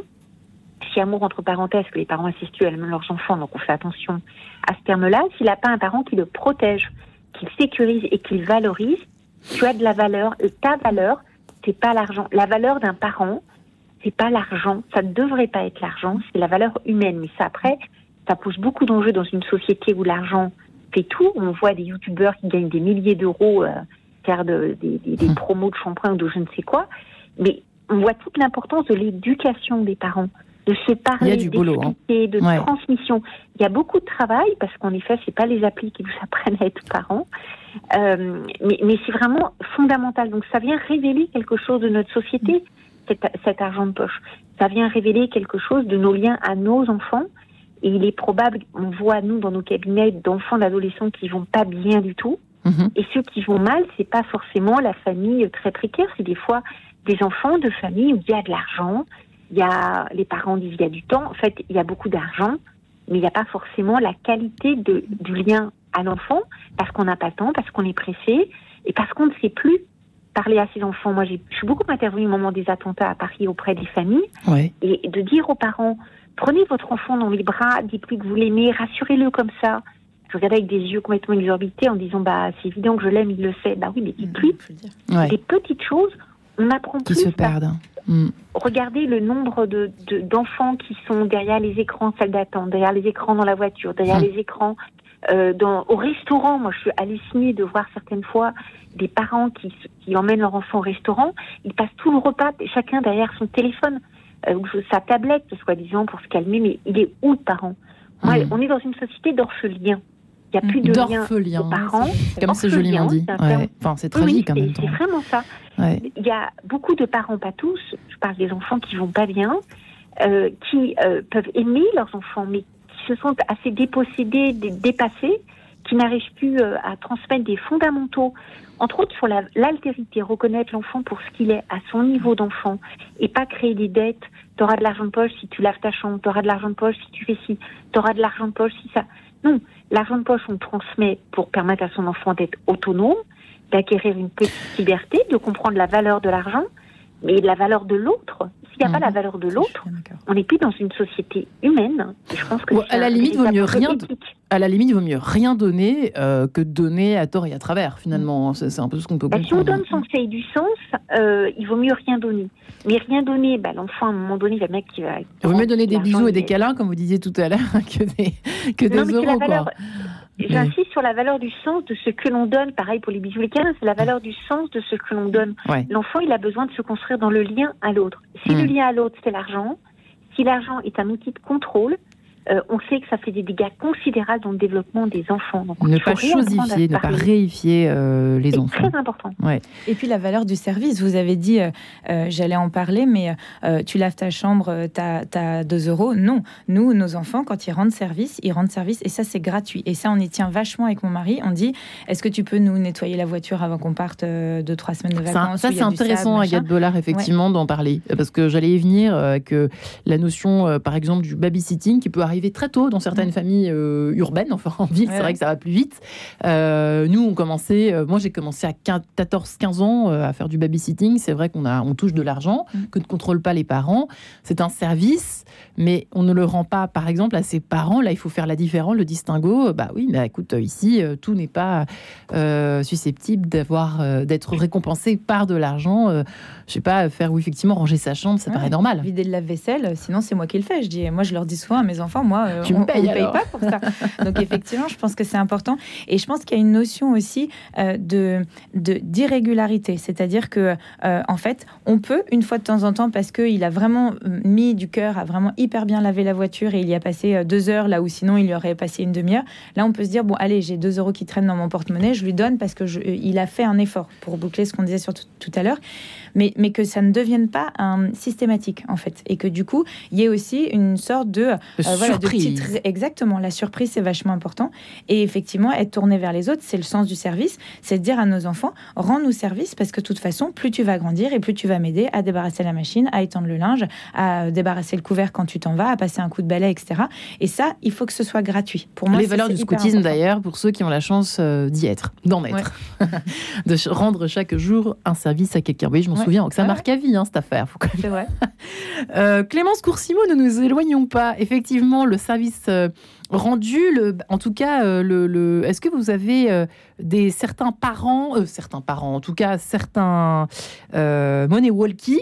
si amour entre parenthèses, que les parents à leurs enfants, donc on fait attention à ce terme-là, s'il n'a pas un parent qui le protège, qui le sécurise et qui le valorise, tu as de la valeur et ta valeur, c'est pas l'argent. La valeur d'un parent, c'est pas l'argent. Ça ne devrait pas être l'argent, c'est la valeur humaine. Mais ça, après, ça pose beaucoup d'enjeux dans une société où l'argent fait tout. On voit des youtubeurs qui gagnent des milliers d'euros, euh, faire des, des, promos de shampoing ou de je ne sais quoi. Mais on voit toute l'importance de l'éducation des parents de se parler, hein. de transmission. Il y a beaucoup de travail parce qu'en effet, c'est pas les applis qui vous apprennent à être parents, euh, mais, mais c'est vraiment fondamental. Donc ça vient révéler quelque chose de notre société, cet, cet, argent de poche. Ça vient révéler quelque chose de nos liens à nos enfants. Et il est probable, on voit nous dans nos cabinets d'enfants, d'adolescents qui vont pas bien du tout. Mhm. Et ceux qui vont mal, c'est pas forcément la famille très précaire, c'est des fois des enfants de familles où il y a de l'argent, il y a les parents disent il y a du temps. En fait, il y a beaucoup d'argent, mais il n'y a pas forcément la qualité de, du lien à l'enfant parce qu'on n'a pas le temps, parce qu'on est pressé et parce qu'on ne sait plus parler à ses enfants. Moi, je suis beaucoup intervenue au moment des attentats à Paris auprès des familles. Et de dire aux parents, prenez votre enfant dans les bras, dites-lui que vous l'aimez, rassurez-le comme ça. Je regardais avec des yeux complètement exorbités en disant, bah, c'est évident que je l'aime, il le sait. Bah oui, mais dites-lui. Des petites choses, on apprend Qui se perdent. Mm. Regardez le nombre de, d'enfants qui sont derrière les écrans salle d'attente, derrière les écrans dans la voiture, derrière mm. les écrans euh, dans, au restaurant. Moi, je suis hallucinée de voir certaines fois des parents qui, qui emmènent leur enfant au restaurant. Ils passent tout le repas, chacun derrière son téléphone, euh, ou sa tablette, soi-disant, pour se calmer. Mais il est où le parent? Moi, mm. On est dans une société d'orphelins. Il n'y a plus de lien aux parents. Comme c'est joliment dit. Enfin, c'est tragique oui, C'est vraiment ça. Il y a beaucoup de parents, pas tous, je parle des enfants qui vont pas bien, euh, qui euh, peuvent aimer leurs enfants, mais qui se sentent assez dépossédés, dépassés, qui n'arrivent plus euh, à transmettre des fondamentaux, entre autres sur l'altérité, reconnaître l'enfant pour ce qu'il est à son niveau d'enfant et pas créer des dettes. Tu auras de l'argent de poche si tu laves ta chambre, tu auras de l'argent de poche si tu fais ci, tu auras de l'argent de poche si ça. Non, l'argent de poche, on transmet pour permettre à son enfant d'être autonome, d'acquérir une petite liberté, de comprendre la valeur de l'argent, mais la valeur de l'autre. S'il n'y a pas la mhm. valeur de l'autre, on n'est plus dans une société humaine. je pense que à la limite, vaut mieux rien. À la limite, il vaut mieux rien donner euh, que donner à tort et à travers. Finalement, c'est un peu ce qu'on peut bah, comprendre. Si on donne son fait du sens, euh, il vaut mieux rien donner. Mais rien donner, bah, l'enfant, à un moment donné, le mec qui va. Il vaut mieux donner des bisous et des câlins, comme vous disiez tout à l'heure, que des, que des euros. Quoi. J'insiste sur la valeur du sens de ce que l'on donne. Pareil pour les bisous les câlins, c'est la valeur du sens de ce que l'on donne. L'enfant, il a besoin de se construire dans le lien à l'autre. Si le hmm. lien à l'autre, c'est l'argent, si l'argent est un outil de contrôle, euh, on sait que ça fait des dégâts considérables dans le développement des enfants. ne pas chosifier, ne pas réifier euh, les enfants. C'est très important. Ouais. Et puis la valeur du service. Vous avez dit, euh, j'allais en parler, mais tu laves ta chambre, tu as, 2 euros. Non, nous, nos enfants, quand ils rendent service, ils rendent service et ça, c'est gratuit. Et ça, on y tient vachement avec mon mari. On dit, est-ce que tu peux nous nettoyer la voiture avant qu'on parte de trois semaines de vacances Ça, c'est intéressant, Agathe Bollard, effectivement, d'en parler. Parce que j'allais y venir avec la notion, par exemple, du babysitting qui peut arriver très tôt dans certaines mm. familles euh, urbaines, enfin en ville, c'est vrai que ça va plus vite. Euh, nous, on commençait, euh, moi j'ai commencé à 14-15 ans à faire du babysitting. C'est vrai qu'on on touche de l'argent, mm. que ne contrôlent pas les parents. C'est un service, mais on ne le rend pas, par exemple, à ses parents. Là, il faut faire la différence, le distinguo. Bah oui, mais écoute, ici, tout n'est pas susceptible d'avoir, d'être récompensé par de l'argent. je sais pas, faire ou effectivement ranger sa chambre, ça paraît normal. Vider de la vaisselle, sinon c'est moi qui le fais. Je dis, moi je leur dis souvent à mes enfants, moi euh, tu on, payes, paye pas pour ça. Donc effectivement, je pense que c'est important. Et je pense qu'il y a une notion aussi euh, de d'irrégularité, c'est-à-dire que euh, en fait, on peut une fois de temps en temps parce qu'il a vraiment mis du cœur, a vraiment hyper bien lavé la voiture et il y a passé deux heures là où sinon il y aurait passé une demi-heure. Là, on peut se dire bon, allez, j'ai deux euros qui traînent dans mon porte-monnaie, je lui donne parce que il a fait un effort pour boucler ce qu'on disait sur tout à l'heure mais, mais que ça ne devienne pas un systématique, en fait. Et que du coup, il y ait aussi une sorte de, de euh, surprise. exactement, la surprise, c'est vachement important. Et effectivement, être tourné vers les autres, c'est le sens du service. C'est de dire à nos enfants, rends-nous service, parce que de toute façon, plus tu vas grandir et plus tu vas m'aider à débarrasser la machine, à étendre le linge, à débarrasser le couvert quand tu t'en vas, à passer un coup de balai, etc. Et ça, il faut que ce soit gratuit. Pour moi, les valeurs du scoutisme, d'ailleurs, pour ceux qui ont la chance euh, d'y être, d'en être, de rendre chaque jour un service à quelqu'un. Oui, je m'en souviens, que ça marque à vie, hein, cette affaire. C'est vrai. Euh, Clémence Coursimo, ne nous éloignons pas. Effectivement, le service euh, rendu, le, en tout cas, euh, le, est-ce que vous avez des certains parents, certains parents, en tout cas certains money walkie,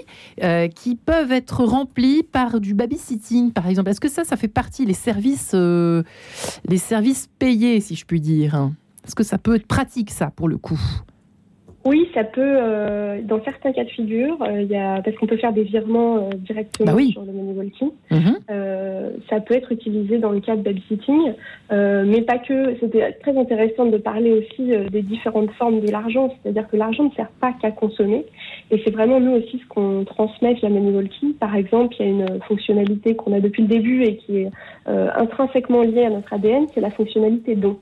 qui peuvent être remplis par du babysitting, par exemple? Est-ce que ça, ça fait partie des services, les services payés, si je puis dire? Est-ce que ça peut être pratique, ça, pour le coup? Oui, ça peut, euh, dans certains cas de figure, euh, il y a, parce qu'on peut faire des virements euh, directement bah sur le money walking. Mhm. ça peut être utilisé dans le cas de babysitting, mais pas que. C'était très intéressant de parler aussi des différentes formes de l'argent, c'est-à-dire que l'argent ne sert pas qu'à consommer, et c'est vraiment nous aussi ce qu'on transmet via money walking. Par exemple, il y a une fonctionnalité qu'on a depuis le début et qui est intrinsèquement liée à notre ADN, c'est la fonctionnalité don.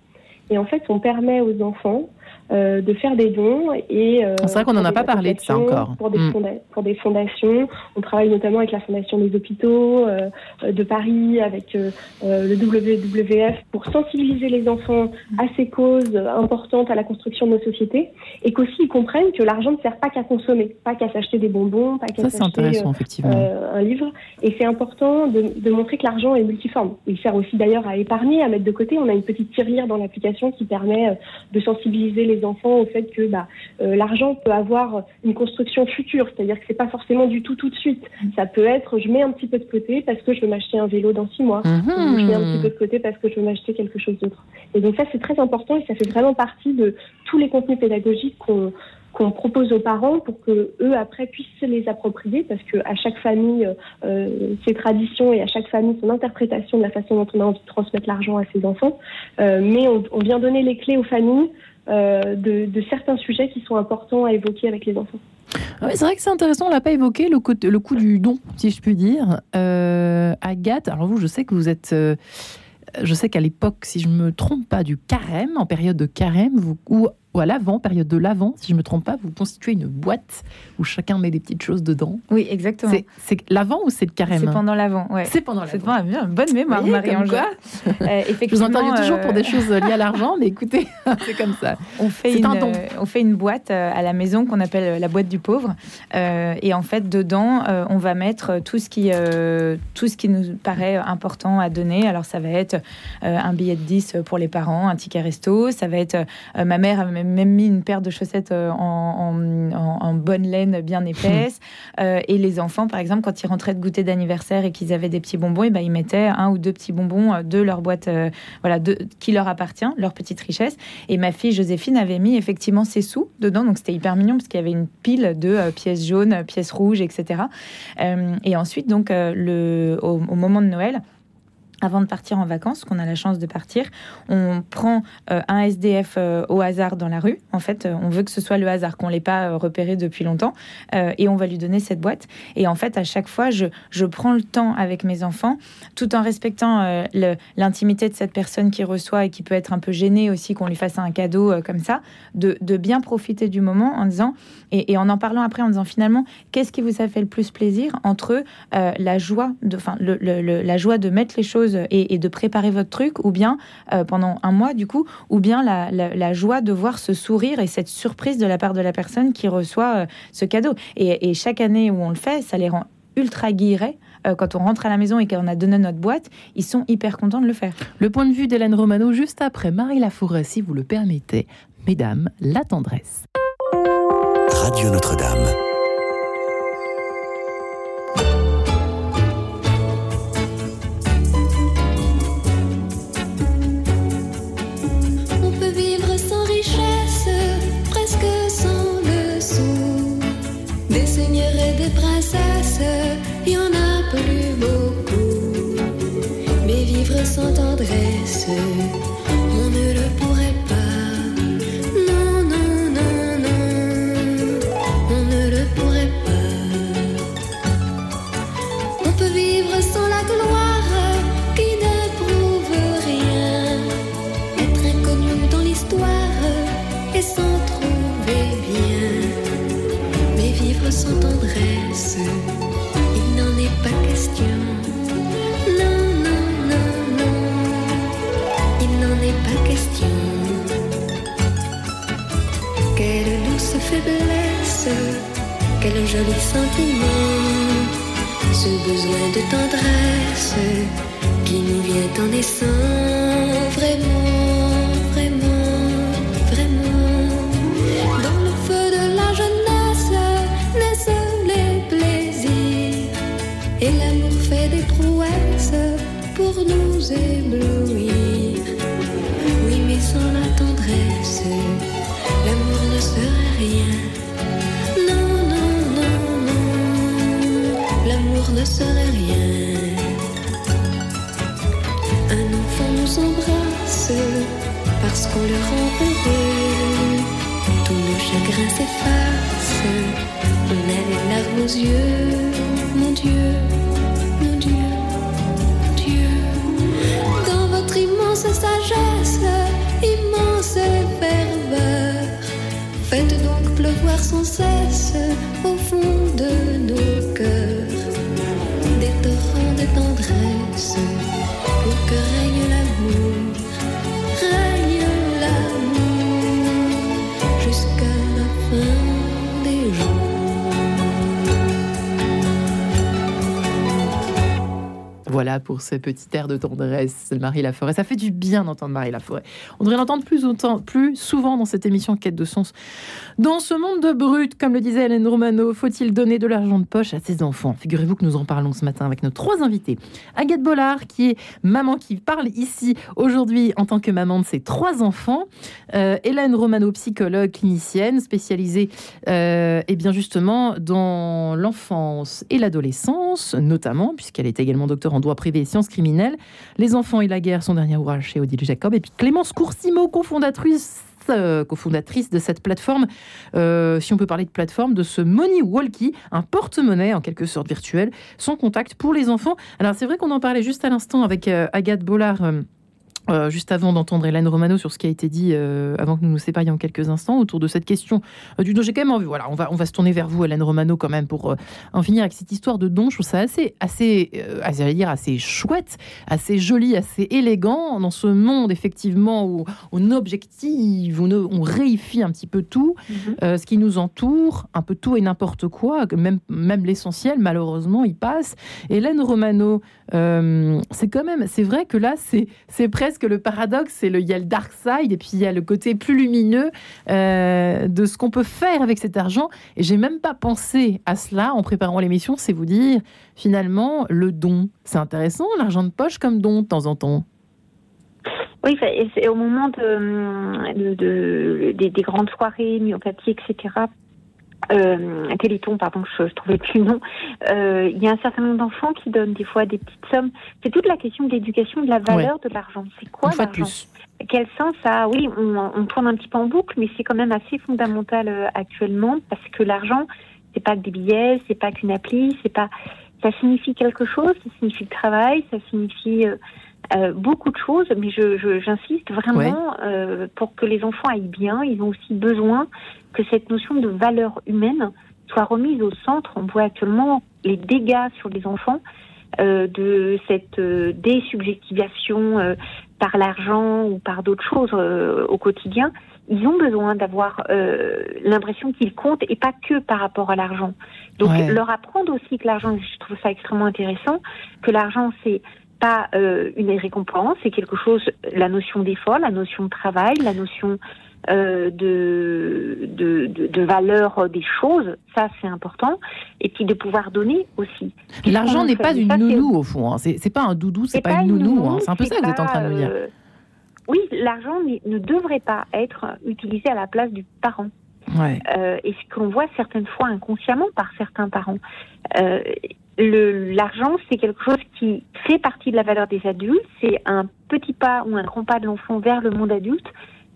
Et en fait, on permet aux enfants euh, de faire des dons. Et, euh, c'est vrai qu'on n'en a pas parlé de ça encore. Pour des, mm. pour des, fondations. On travaille notamment avec la Fondation des hôpitaux euh, de Paris, avec le WWF, pour sensibiliser les enfants à ces causes importantes à la construction de nos sociétés et qu'aussi ils comprennent que l'argent ne sert pas qu'à consommer, pas qu'à s'acheter des bonbons, pas qu'à s'acheter un livre. Et c'est important de, de montrer que l'argent est multiforme. Il sert aussi d'ailleurs à épargner, à mettre de côté. On a une petite tirelire dans l'application qui permet de sensibiliser les enfants au fait que bah, euh, l'argent peut avoir une construction future, c'est-à-dire que c'est pas forcément du tout tout de suite. Ça peut être, je mets un petit peu de côté parce que je veux m'acheter un vélo dans six mois, ou je mets un petit peu de côté parce que je veux m'acheter quelque chose d'autre. Et donc ça c'est très important et ça fait vraiment partie de tous les contenus pédagogiques qu'on qu'on propose aux parents pour que eux après puissent se les approprier parce que à chaque famille euh, ses traditions et à chaque famille son interprétation de la façon dont on a envie de transmettre l'argent à ses enfants. Euh, mais on, on, vient donner les clés aux familles euh, de, certains sujets qui sont importants à évoquer avec les enfants. C'est vrai que c'est intéressant, on l'a pas évoqué, le, coût du don, si je puis dire. Euh, Agathe, alors vous, je sais que vous êtes... Euh, je sais qu'à l'époque, si je me trompe pas, du carême, en période de carême, vous, ou ou à l'avant, période de l'avant, si je ne me trompe pas, vous constituez une boîte où chacun met des petites choses dedans. Oui, exactement. C'est l'avant ou c'est le carême C'est pendant l'avant, ouais. C'est pendant l'avant. C'est bonne mémoire, Marie-Ange. Euh, je vous entends toujours pour des euh, choses liées à l'argent, mais écoutez, c'est comme ça. On fait, une, on fait une boîte euh, à la maison qu'on appelle la boîte du pauvre. et en fait, dedans, on va mettre tout ce, qui, tout ce qui nous paraît important à donner. Alors, ça va être un billet de 10 pour les parents, un ticket resto. Ça va être ma mère a même même mis une paire de chaussettes euh, en, bonne laine bien épaisse. Euh, et les enfants, par exemple, quand ils rentraient de goûter d'anniversaire et qu'ils avaient des petits bonbons, et ben, ils mettaient un ou deux petits bonbons euh, de leur boîte voilà, de, qui leur appartient, leur petite richesse. Et ma fille Joséphine avait mis effectivement ses sous dedans. Donc c'était hyper mignon parce qu'il y avait une pile de pièces jaunes, pièces rouges, etc. et ensuite, donc, le, au moment de Noël, avant de partir en vacances, qu'on a la chance de partir, on prend euh, un SDF euh, au hasard dans la rue. En fait, euh, on veut que ce soit le hasard, qu'on l'ait pas repéré depuis longtemps, et on va lui donner cette boîte. Et en fait, à chaque fois, je, je prends le temps avec mes enfants, tout en respectant l'intimité de cette personne qui reçoit et qui peut être un peu gênée aussi qu'on lui fasse un cadeau comme ça, de, de, bien profiter du moment en disant, et, en en parlant après, en disant finalement, qu'est-ce qui vous a fait le plus plaisir entre la joie de, enfin, la joie de mettre les choses et, de préparer votre truc, ou bien euh, pendant un mois du coup, ou bien la, joie de voir ce sourire et cette surprise de la part de la personne qui reçoit euh, ce cadeau. Et, chaque année où on le fait, ça les rend ultra guillerets euh, quand on rentre à la maison et qu'on a donné notre boîte, ils sont hyper contents de le faire. Le point de vue d'Hélène Romano juste après Marie Laforêt, si vous le permettez. Mesdames, la tendresse. Radio Notre-Dame. Quel joli sentiment, ce besoin de tendresse qui nous vient en naissant vraiment, vraiment, vraiment. Dans le feu de la jeunesse naissent les plaisirs et l'amour fait des prouesses pour nous éblouir. Oui, mais sans la tendresse, l'amour ne serait rien. Un enfant nous embrasse parce qu'on le rend heureux. Tous nos chagrins s'effacent. On a les larmes aux yeux, mon Dieu, mon Dieu, Dieu. Dans votre immense sagesse, immense ferveur. voir sans cesse au fond de nos Voilà pour ce petit air de tendresse, Marie Laforêt. Ça fait du bien d'entendre Marie Laforêt. On devrait l'entendre plus, plus souvent dans cette émission Quête de sens. Dans ce monde de brut, comme le disait Hélène Romano, faut-il donner de l'argent de poche à ses enfants? Figurez-vous que nous en parlons ce matin avec nos trois invités. Agathe Bollard, qui est maman qui parle ici aujourd'hui en tant que maman de ses trois enfants. Euh, Hélène Romano, psychologue clinicienne spécialisée euh, et bien justement dans l'enfance et l'adolescence, notamment, puisqu'elle est également docteur en droit privé et sciences criminelles. Les enfants et la guerre, son dernier ouvrage chez Odile Jacob. Et puis Clémence Coursimo, cofondatrice euh, cofondatrice de cette plateforme, euh, si on peut parler de plateforme, de ce Money Walkie, un porte-monnaie en quelque sorte virtuel, sans contact pour les enfants. Alors c'est vrai qu'on en parlait juste à l'instant avec euh, Agathe Bollard. Euh, juste avant d'entendre Hélène Romano sur ce qui a été dit euh, avant que nous nous séparions quelques instants autour de cette question euh, du don, j'ai quand même envie. Voilà, on va on va se tourner vers vous, Hélène Romano, quand même pour en finir avec cette histoire de don. Je trouve ça assez assez, assez, dire assez chouette, assez joli, assez élégant dans ce monde effectivement où on objective, on, on réifie un petit peu tout, euh, ce qui nous entoure, un peu tout et n'importe quoi, même même l'essentiel malheureusement il passe. Hélène Romano, c'est quand même, c'est vrai que là c'est c'est presque le paradoxe, c'est le il y a le dark side et puis il y a le côté plus lumineux euh, de ce qu'on peut faire avec cet argent. Et j'ai même pas pensé à cela en préparant l'émission, c'est vous dire finalement le don, c'est intéressant l'argent de poche comme don de temps en temps. Oui, et au moment de, de- de- des, des grandes soirées, myopathie, etc. Euh, Téléthon, pardon, je, je trouvais plus le nom. Euh, Il y a un certain nombre d'enfants qui donnent des fois des petites sommes. C'est toute la question de l'éducation, de la valeur de l'argent. C'est quoi l'argent. Quel sens ça a Oui, on, on tourne un petit peu en boucle, mais c'est quand même assez fondamental euh, actuellement parce que l'argent, c'est pas que des billets, c'est pas qu'une appli, c'est pas. Ça signifie quelque chose, ça signifie le travail, ça signifie euh, beaucoup de choses, mais je, je- j'insiste vraiment euh, pour que les enfants aillent bien. Ils ont aussi besoin que cette notion de valeur humaine soit remise au centre. On voit actuellement les dégâts sur les enfants euh, de cette désubjectivation par l'argent ou par d'autres choses au quotidien. Ils ont besoin d'avoir l'impression qu'ils comptent et pas que par rapport à l'argent. Donc Ouais. leur apprendre aussi que l'argent, je trouve ça extrêmement intéressant, que l'argent c'est pas euh, une récompense, c'est quelque chose, la notion d'effort, la notion de travail, la notion euh, de, de, valeur des choses, ça c'est important, et puis de pouvoir donner aussi. L'argent n'est pas une Ça, nounou au fond. hein. C'est pas un doudou, c'est pas, une nounou. hein. C'est un peu ça que vous êtes en train de me dire. euh, oui, l'argent ne devrait pas être utilisé à la place du parent. Ouais. Euh, et ce qu'on voit certaines fois inconsciemment par certains parents. Euh, L'argent, c'est quelque chose qui fait partie de la valeur des adultes. C'est un petit pas ou un grand pas de l'enfant vers le monde adulte.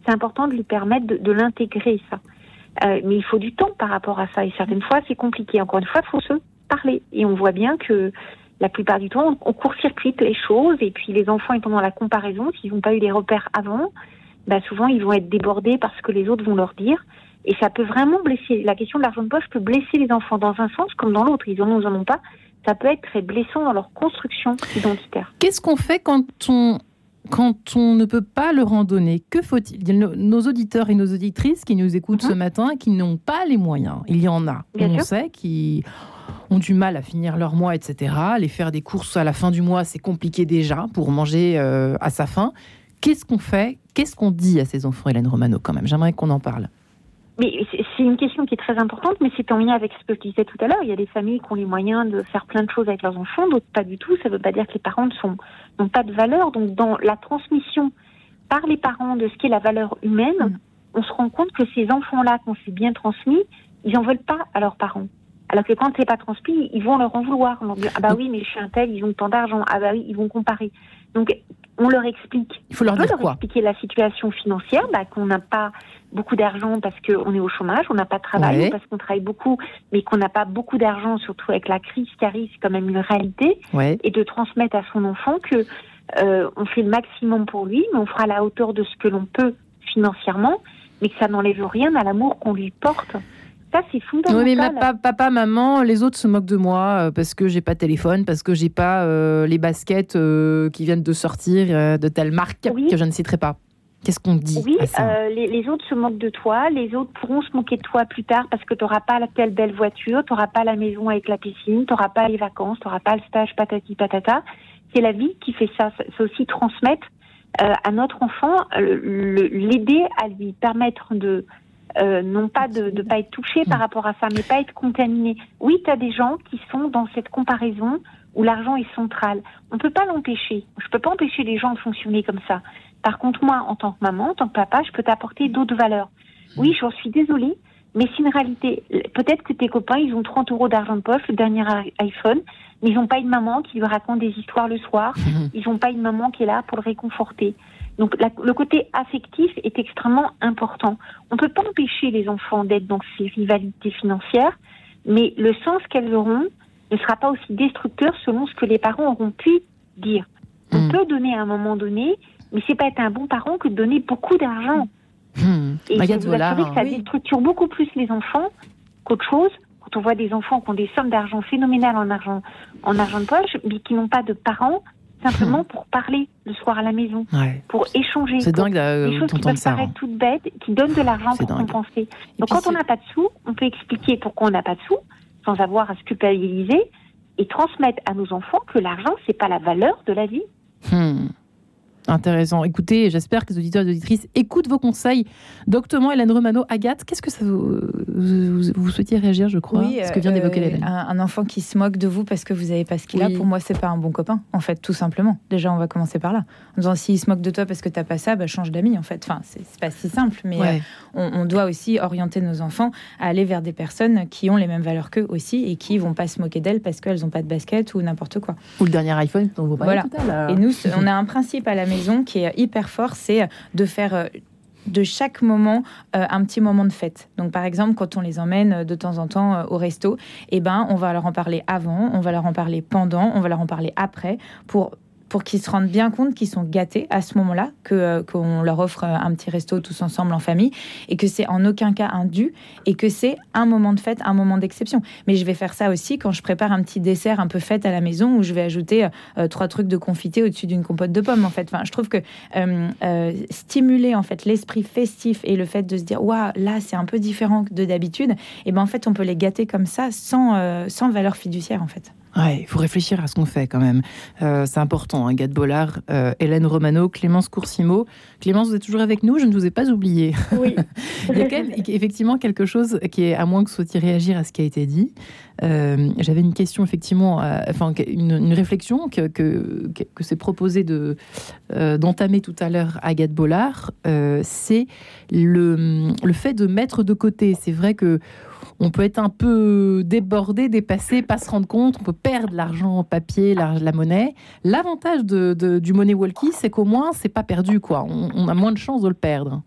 C'est important de lui permettre de, l'intégrer, ça. Euh, mais il faut du temps par rapport à ça. Et certaines fois, c'est compliqué. Encore une fois, il faut se parler. Et on voit bien que la plupart du temps, on, on court-circuite les choses. Et puis, les enfants étant dans la comparaison, s'ils n'ont pas eu les repères avant, bah, souvent, ils vont être débordés par ce que les autres vont leur dire. Et ça peut vraiment blesser. La question de l'argent de poche peut blesser les enfants dans un sens comme dans l'autre. Ils en ont, ils en ont pas. Ça peut être très blessant dans leur construction identitaire. Qu'est-ce qu'on fait quand on quand on ne peut pas le randonner? Que faut-il? Nos- auditeurs et nos auditrices qui nous écoutent ce matin, qui n'ont pas les moyens. Il y en a. Bien on sûr. sait qui ont du mal à finir leur mois, etc. Aller faire des courses à la fin du mois, c'est compliqué déjà pour manger euh, à sa faim. Qu'est-ce qu'on fait? Qu'est-ce qu'on dit à ces enfants, Hélène Romano, quand même? J'aimerais qu'on en parle. Mais c'est une question qui est très importante, mais c'est en lien avec ce que je disais tout à l'heure. Il y a des familles qui ont les moyens de faire plein de choses avec leurs enfants, d'autres pas du tout. Ça ne veut pas dire que les parents ne sont- n'ont pas de valeur. Donc, dans la transmission par les parents de ce qu'est la valeur humaine, on se rend compte que ces enfants-là, qu'on s'est bien transmis, ils en veulent pas à leurs parents. Alors que quand c'est pas transmis, ils vont leur en vouloir. Ils vont dire ah bah oui, mais je suis un tel, ils ont tant d'argent. Ah bah oui, ils vont comparer. Donc on leur explique. Il faut leur on peut dire quoi expliquer la situation financière, bah, qu'on n'a pas beaucoup d'argent parce qu'on est au chômage, on n'a pas de travail, Ouais. parce qu'on travaille beaucoup, mais qu'on n'a pas beaucoup d'argent, surtout avec la crise qui arrive, c'est quand même une réalité. Ouais. Et de transmettre à son enfant que euh, on fait le maximum pour lui, mais on fera à la hauteur de ce que l'on peut financièrement, mais que ça n'enlève rien à l'amour qu'on lui porte Ça, c'est fondamental. Oui, mais papa, papa, maman, les autres se moquent de moi parce que j'ai pas de téléphone, parce que j'ai pas les baskets qui viennent de sortir de telle marque que je ne citerai pas. Qu'est-ce qu'on dit Oui, euh, les, autres se moquent de toi, les autres pourront se moquer de toi plus tard parce que tu n'auras pas la telle belle voiture, tu n'auras pas la maison avec la piscine, tu n'auras pas les vacances, tu n'auras pas le stage patati patata. C'est la vie qui fait ça. C'est aussi transmettre euh, à notre enfant, euh, l'aider à lui permettre de, non pas de ne pas être touché par rapport à ça, mais pas être contaminé. Oui, tu as des gens qui sont dans cette comparaison où l'argent est central. On ne peut pas l'empêcher. Je ne peux pas empêcher les gens de fonctionner comme ça. Par contre, moi, en tant que maman, en tant que papa, je peux t'apporter d'autres valeurs. Oui, j'en suis désolée, mais c'est une réalité. Peut-être que tes copains, ils ont 30 euros d'argent de poche, le dernier iPhone, mais ils n'ont pas une maman qui lui raconte des histoires le soir. Ils n'ont pas une maman qui est là pour le réconforter. Donc le côté affectif est extrêmement important. On ne peut pas empêcher les enfants d'être dans ces rivalités financières, mais le sens qu'elles auront ne sera pas aussi destructeur selon ce que les parents auront pu dire. On hmm. peut donner à un moment donné, mais c'est pas être un bon parent que de donner beaucoup d'argent. Hmm. Et je vous que ça déstructure beaucoup plus les enfants qu'autre chose. Quand on voit des enfants qui ont des sommes d'argent phénoménales en argent, en argent de poche, mais qui n'ont pas de parents, simplement pour parler le soir à la maison, pour échanger. C'est dingue Des choses qui peuvent paraître toutes bêtes, qui donnent de l'argent pour compenser. Donc quand on n'a pas de sous, on peut expliquer pourquoi on n'a pas de sous, sans avoir à se culpabiliser, et transmettre à nos enfants que l'argent, c'est pas la valeur de la vie. Hmm. Intéressant. Écoutez, j'espère que les auditeurs et auditrices écoutent vos conseils. Doctement, Hélène Romano, Agathe, qu'est-ce que ça vous, vous, souhaitiez réagir, je crois, oui, ce que vient d'évoquer euh, Hélène? un, enfant qui se moque de vous parce que vous n'avez pas ce qu'il a, pour moi, c'est pas un bon copain, en fait, tout simplement. Déjà, on va commencer par là. En disant, s'il se moque de toi parce que tu n'as pas ça, bah, change d'amis, en fait. Enfin, c'est pas si simple, mais euh, on, doit aussi orienter nos enfants à aller vers des personnes qui ont les mêmes valeurs qu'eux aussi et qui vont pas se moquer d'elles parce qu'elles n'ont pas de basket ou n'importe quoi. Ou le dernier iPhone dont vous parlez tout à l'heure. Et nous, on a un principe à la maison qui est hyper fort, c'est de faire euh, de chaque moment euh, un petit moment de fête. Donc par exemple, quand on les emmène euh, de temps en temps au resto, eh ben on va leur en parler avant, on va leur en parler pendant, on va leur en parler après pour pour qu'ils se rendent bien compte qu'ils sont gâtés à ce moment-là, que euh, qu'on leur offre euh, un petit resto tous ensemble en famille, et que c'est en aucun cas un dû, et que c'est un moment de fête, un moment d'exception. Mais je vais faire ça aussi quand je prépare un petit dessert un peu fête à la maison, où je vais ajouter euh, trois trucs de confité au-dessus d'une compote de pommes. En fait, je trouve que stimuler en fait l'esprit festif et le fait de se dire waouh là c'est un peu différent de d'habitude, et ben en fait on peut les gâter comme ça sans sans valeur fiduciaire en fait. Ouais, il faut réfléchir à ce qu'on fait quand même. Euh, c'est important. Hein, Gad Bollard, euh, Hélène Romano, Clémence Coursimo. Clémence, vous êtes toujours avec nous, je ne vous ai pas oublié. Oui. il y a quand même, effectivement quelque chose qui est, à moins que vous souhaitiez réagir à ce qui a été dit. Euh, j'avais une question, effectivement, enfin, une, réflexion que, que, que s'est proposé de, d'entamer tout à l'heure à Gad Bollard. c'est le, le fait de mettre de côté. C'est vrai que on peut être un peu débordé, dépassé, pas se rendre compte, on peut perdre l'argent en papier, la, monnaie. L'avantage du money walkie, c'est qu'au moins, c'est pas perdu, quoi. On, a moins de chances de le perdre.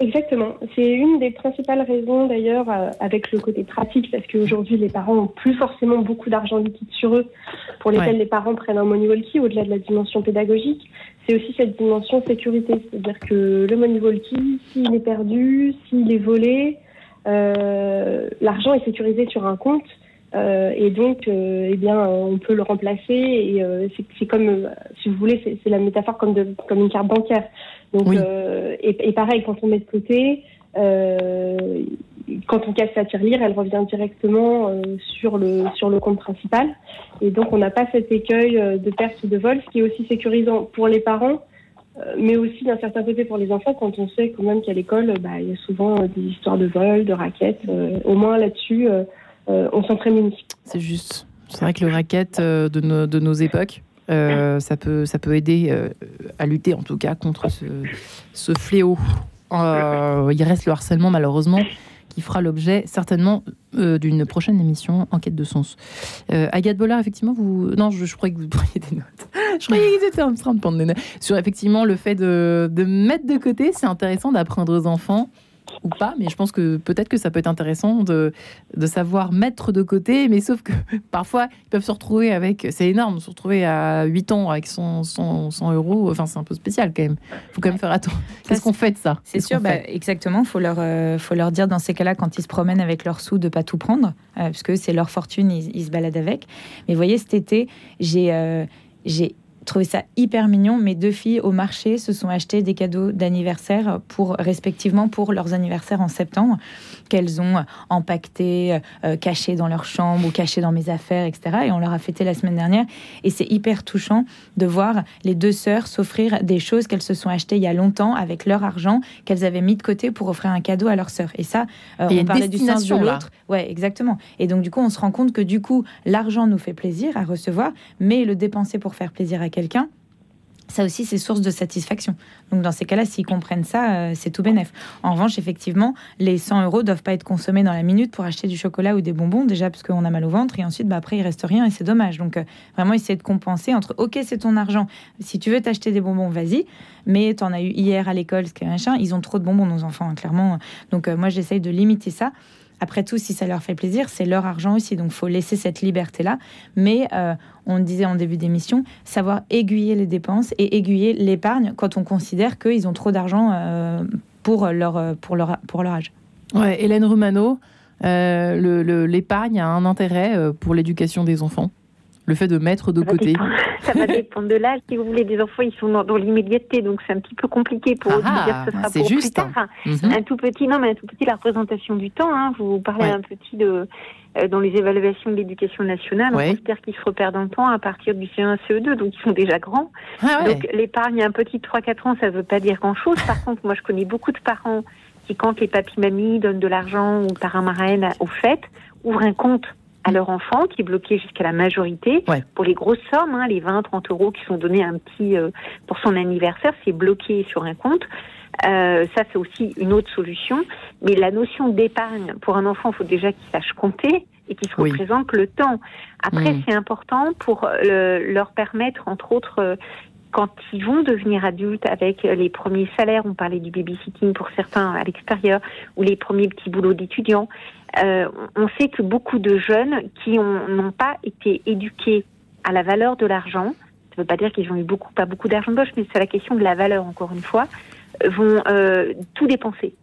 Exactement. C'est une des principales raisons d'ailleurs euh, avec le côté pratique parce qu'aujourd'hui les parents ont plus forcément beaucoup d'argent liquide sur eux pour lesquels les parents prennent un money walkie au-delà de la dimension pédagogique. C'est aussi cette dimension sécurité, c'est-à-dire que le money walkie, s'il est perdu, s'il est volé, l'argent est sécurisé sur un compte. Euh, et donc, euh, eh bien, on peut le remplacer. Et c'est comme, si vous voulez, c'est la métaphore comme, de, comme une carte bancaire. Donc, et, pareil, quand on met de côté, quand on casse sa tirelire, elle revient directement sur le sur le compte principal. Et donc, on n'a pas cet écueil de perte ou de vol, ce qui est aussi sécurisant pour les parents euh, mais aussi d'un certain côté pour les enfants, quand on sait quand même qu'à l'école, bah, il y a souvent euh, des histoires de vol, de raquettes. Euh, au moins là-dessus, on s'en prémunit. C'est juste. C'est vrai que le racket de, nos, de nos époques, ça, peut, ça peut aider à lutter en tout cas contre ce fléau. il reste le harcèlement malheureusement qui fera l'objet certainement euh, d'une prochaine émission Enquête de sens. Euh, Agathe Bollard, effectivement, vous. Non, je, croyais que vous preniez des notes. Je croyais qu'ils étaient en train de prendre des notes. Sur effectivement le fait de mettre de côté, c'est intéressant d'apprendre aux enfants ou pas, mais je pense que peut-être que ça peut être intéressant de, de savoir mettre de côté, mais sauf que parfois, ils peuvent se retrouver avec, c'est énorme, se retrouver à 8 ans avec 100, 100, euros, enfin c'est un peu spécial quand même. Il faut quand même faire attention. Qu'est-ce qu'on fait de ça? C'est sûr, bah, exactement, il faut, leur, euh, faut leur dire dans ces cas-là, quand ils se promènent avec leurs sous, de pas tout prendre, euh, puisque c'est leur fortune, ils, se baladent avec. Mais vous voyez, cet été, j'ai... Euh, j'ai trouvé ça hyper mignon. Mes deux filles au marché se sont achetées des cadeaux d'anniversaire pour respectivement pour leurs anniversaires en septembre qu'elles ont empaqueté, euh, caché dans leur chambre ou caché dans mes affaires, etc. Et on leur a fêté la semaine dernière. Et c'est hyper touchant de voir les deux sœurs s'offrir des choses qu'elles se sont achetées il y a longtemps avec leur argent qu'elles avaient mis de côté pour offrir un cadeau à leur sœur. Et ça, euh, on parlait du sens de l'autre. Ouais, exactement. Et donc du coup, on se rend compte que du coup, l'argent nous fait plaisir à recevoir, mais le dépenser pour faire plaisir à quelqu'un, ça aussi, c'est source de satisfaction. Donc, dans ces cas-là, s'ils comprennent ça, euh, c'est tout bénef. En revanche, effectivement, les 100 euros doivent pas être consommés dans la minute pour acheter du chocolat ou des bonbons, déjà parce qu'on a mal au ventre, et ensuite, bah, après, il reste rien et c'est dommage. Donc, euh, vraiment, essayer de compenser entre, OK, c'est ton argent. Si tu veux t'acheter des bonbons, vas-y. Mais tu en as eu hier à l'école, ce qui est machin. Ils ont trop de bonbons, nos enfants, hein, clairement. Donc, euh, moi, j'essaye de limiter ça. Après tout, si ça leur fait plaisir, c'est leur argent aussi. Donc, faut laisser cette liberté-là. Mais euh, on disait en début d'émission, savoir aiguiller les dépenses et aiguiller l'épargne quand on considère qu'ils ont trop d'argent euh, pour, leur, pour, leur, pour leur âge. Hélène Romano, euh, l'épargne a un intérêt pour l'éducation des enfants le fait de mettre de côté Ça va dépendre de l'âge. Si vous voulez, des enfants, ils sont dans, l'immédiateté, donc c'est un petit peu compliqué pour ah, dire que ce sera pour juste. plus tard. Mhm. Un tout petit, non, mais un tout petit, la représentation du temps. Hein. Vous parlez un petit de euh, dans les évaluations de l'éducation nationale, on considère qu'ils se repèrent dans le temps à partir du CE1, CE2, donc ils sont déjà grands. Ah donc l'épargne, un petit 3-4 ans, ça ne veut pas dire grand-chose. Par contre, moi, je connais beaucoup de parents qui, quand les papis-mamies donnent de l'argent ou par un marraine aux fêtes, ouvrent un compte à leur enfant, qui est bloqué jusqu'à la majorité. Pour les grosses sommes, hein, les 20, 30 euros qui sont donnés un petit euh, pour son anniversaire, c'est bloqué sur un compte. Euh, ça, c'est aussi une autre solution. Mais la notion d'épargne pour un enfant, il faut déjà qu'il sache compter et qu'il se représente le temps. Après, mm. c'est important pour euh, leur permettre, entre autres, euh, quand ils vont devenir adultes avec les premiers salaires, on parlait du babysitting pour certains à l'extérieur, ou les premiers petits boulots d'étudiants, euh, on sait que beaucoup de jeunes qui n'ont pas été éduqués à la valeur de l'argent, ça ne veut pas dire qu'ils ont eu beaucoup, pas beaucoup d'argent de poche, mais c'est la question de la valeur, encore une fois, vont euh, tout dépenser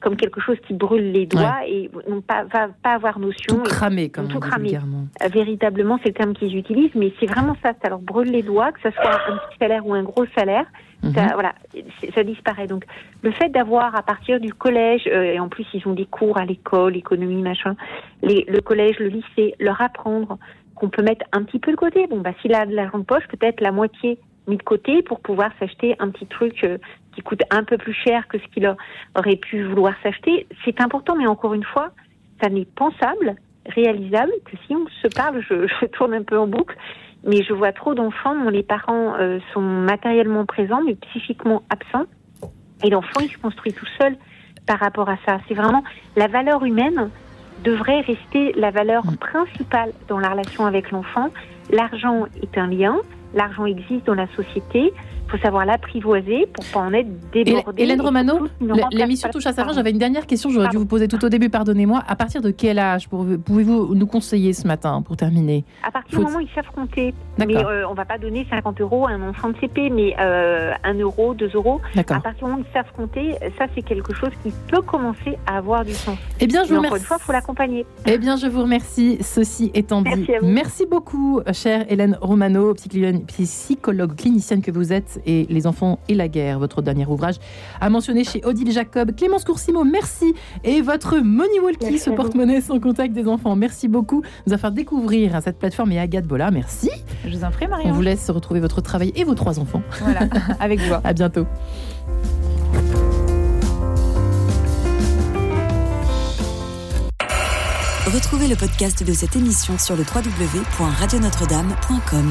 comme quelque chose qui brûle les doigts et non pas va pas avoir notion. Tout cramer, comme tout cramer. Euh, véritablement, c'est le terme qu'ils utilisent, mais c'est vraiment ça. Ça leur brûle les doigts, que ce soit un petit salaire ou un gros salaire. Ça, mhm. voilà, ça disparaît. Donc, le fait d'avoir à partir du collège, euh, et en plus ils ont des cours à l'école, économie, machin, les, le collège, le lycée, leur apprendre qu'on peut mettre un petit peu de côté. Bon, bah s'il a de l'argent de poche, peut-être la moitié mis de côté pour pouvoir s'acheter un petit truc euh, qui coûte un peu plus cher que ce qu'il aurait pu vouloir s'acheter. C'est important, mais encore une fois, ça n'est pensable, réalisable, que si on se parle, je, je tourne un peu en boucle, mais je vois trop d'enfants dont les parents euh, sont matériellement présents, mais psychiquement absents, et l'enfant, il se construit tout seul par rapport à ça. C'est vraiment la valeur humaine devrait rester la valeur mm. principale dans la relation avec l'enfant. L'argent est un lien, l'argent existe dans la société, faut savoir l'apprivoiser pour pas en être débordé. Hélène Romano, l'émission touche à sa fin. J'avais une dernière question, j'aurais dû vous poser tout au début, pardonnez-moi. À partir de quel âge pouvez-vous nous conseiller ce matin pour terminer? À partir du moment où ils savent compter. Mais euh, on va pas donner 50 euros à un enfant de CP, mais euh, 1 euro, 2 euros. À partir du moment où ils savent compter, ça c'est quelque chose qui peut commencer à avoir du sens. Eh bien, je vous remercie. Encore une fois, faut l'accompagner. Eh bien, je vous remercie. Ceci étant dit, merci beaucoup, chère Hélène Romano, psychologue clinicienne que vous êtes et Les enfants et la guerre, votre dernier ouvrage, à mentionner chez Odile Jacob. Clémence Coursimo, merci. Et votre Money Walkie, ce porte-monnaie sans contact des enfants. Merci beaucoup de nous avoir fait découvrir cette plateforme et Agathe Bola. Merci. Je vous en prie, Marie. On vous laisse retrouver votre travail et vos trois enfants. Voilà, avec vous. À bientôt. Retrouvez le podcast de cette émission sur le www.radionotre-dame.com.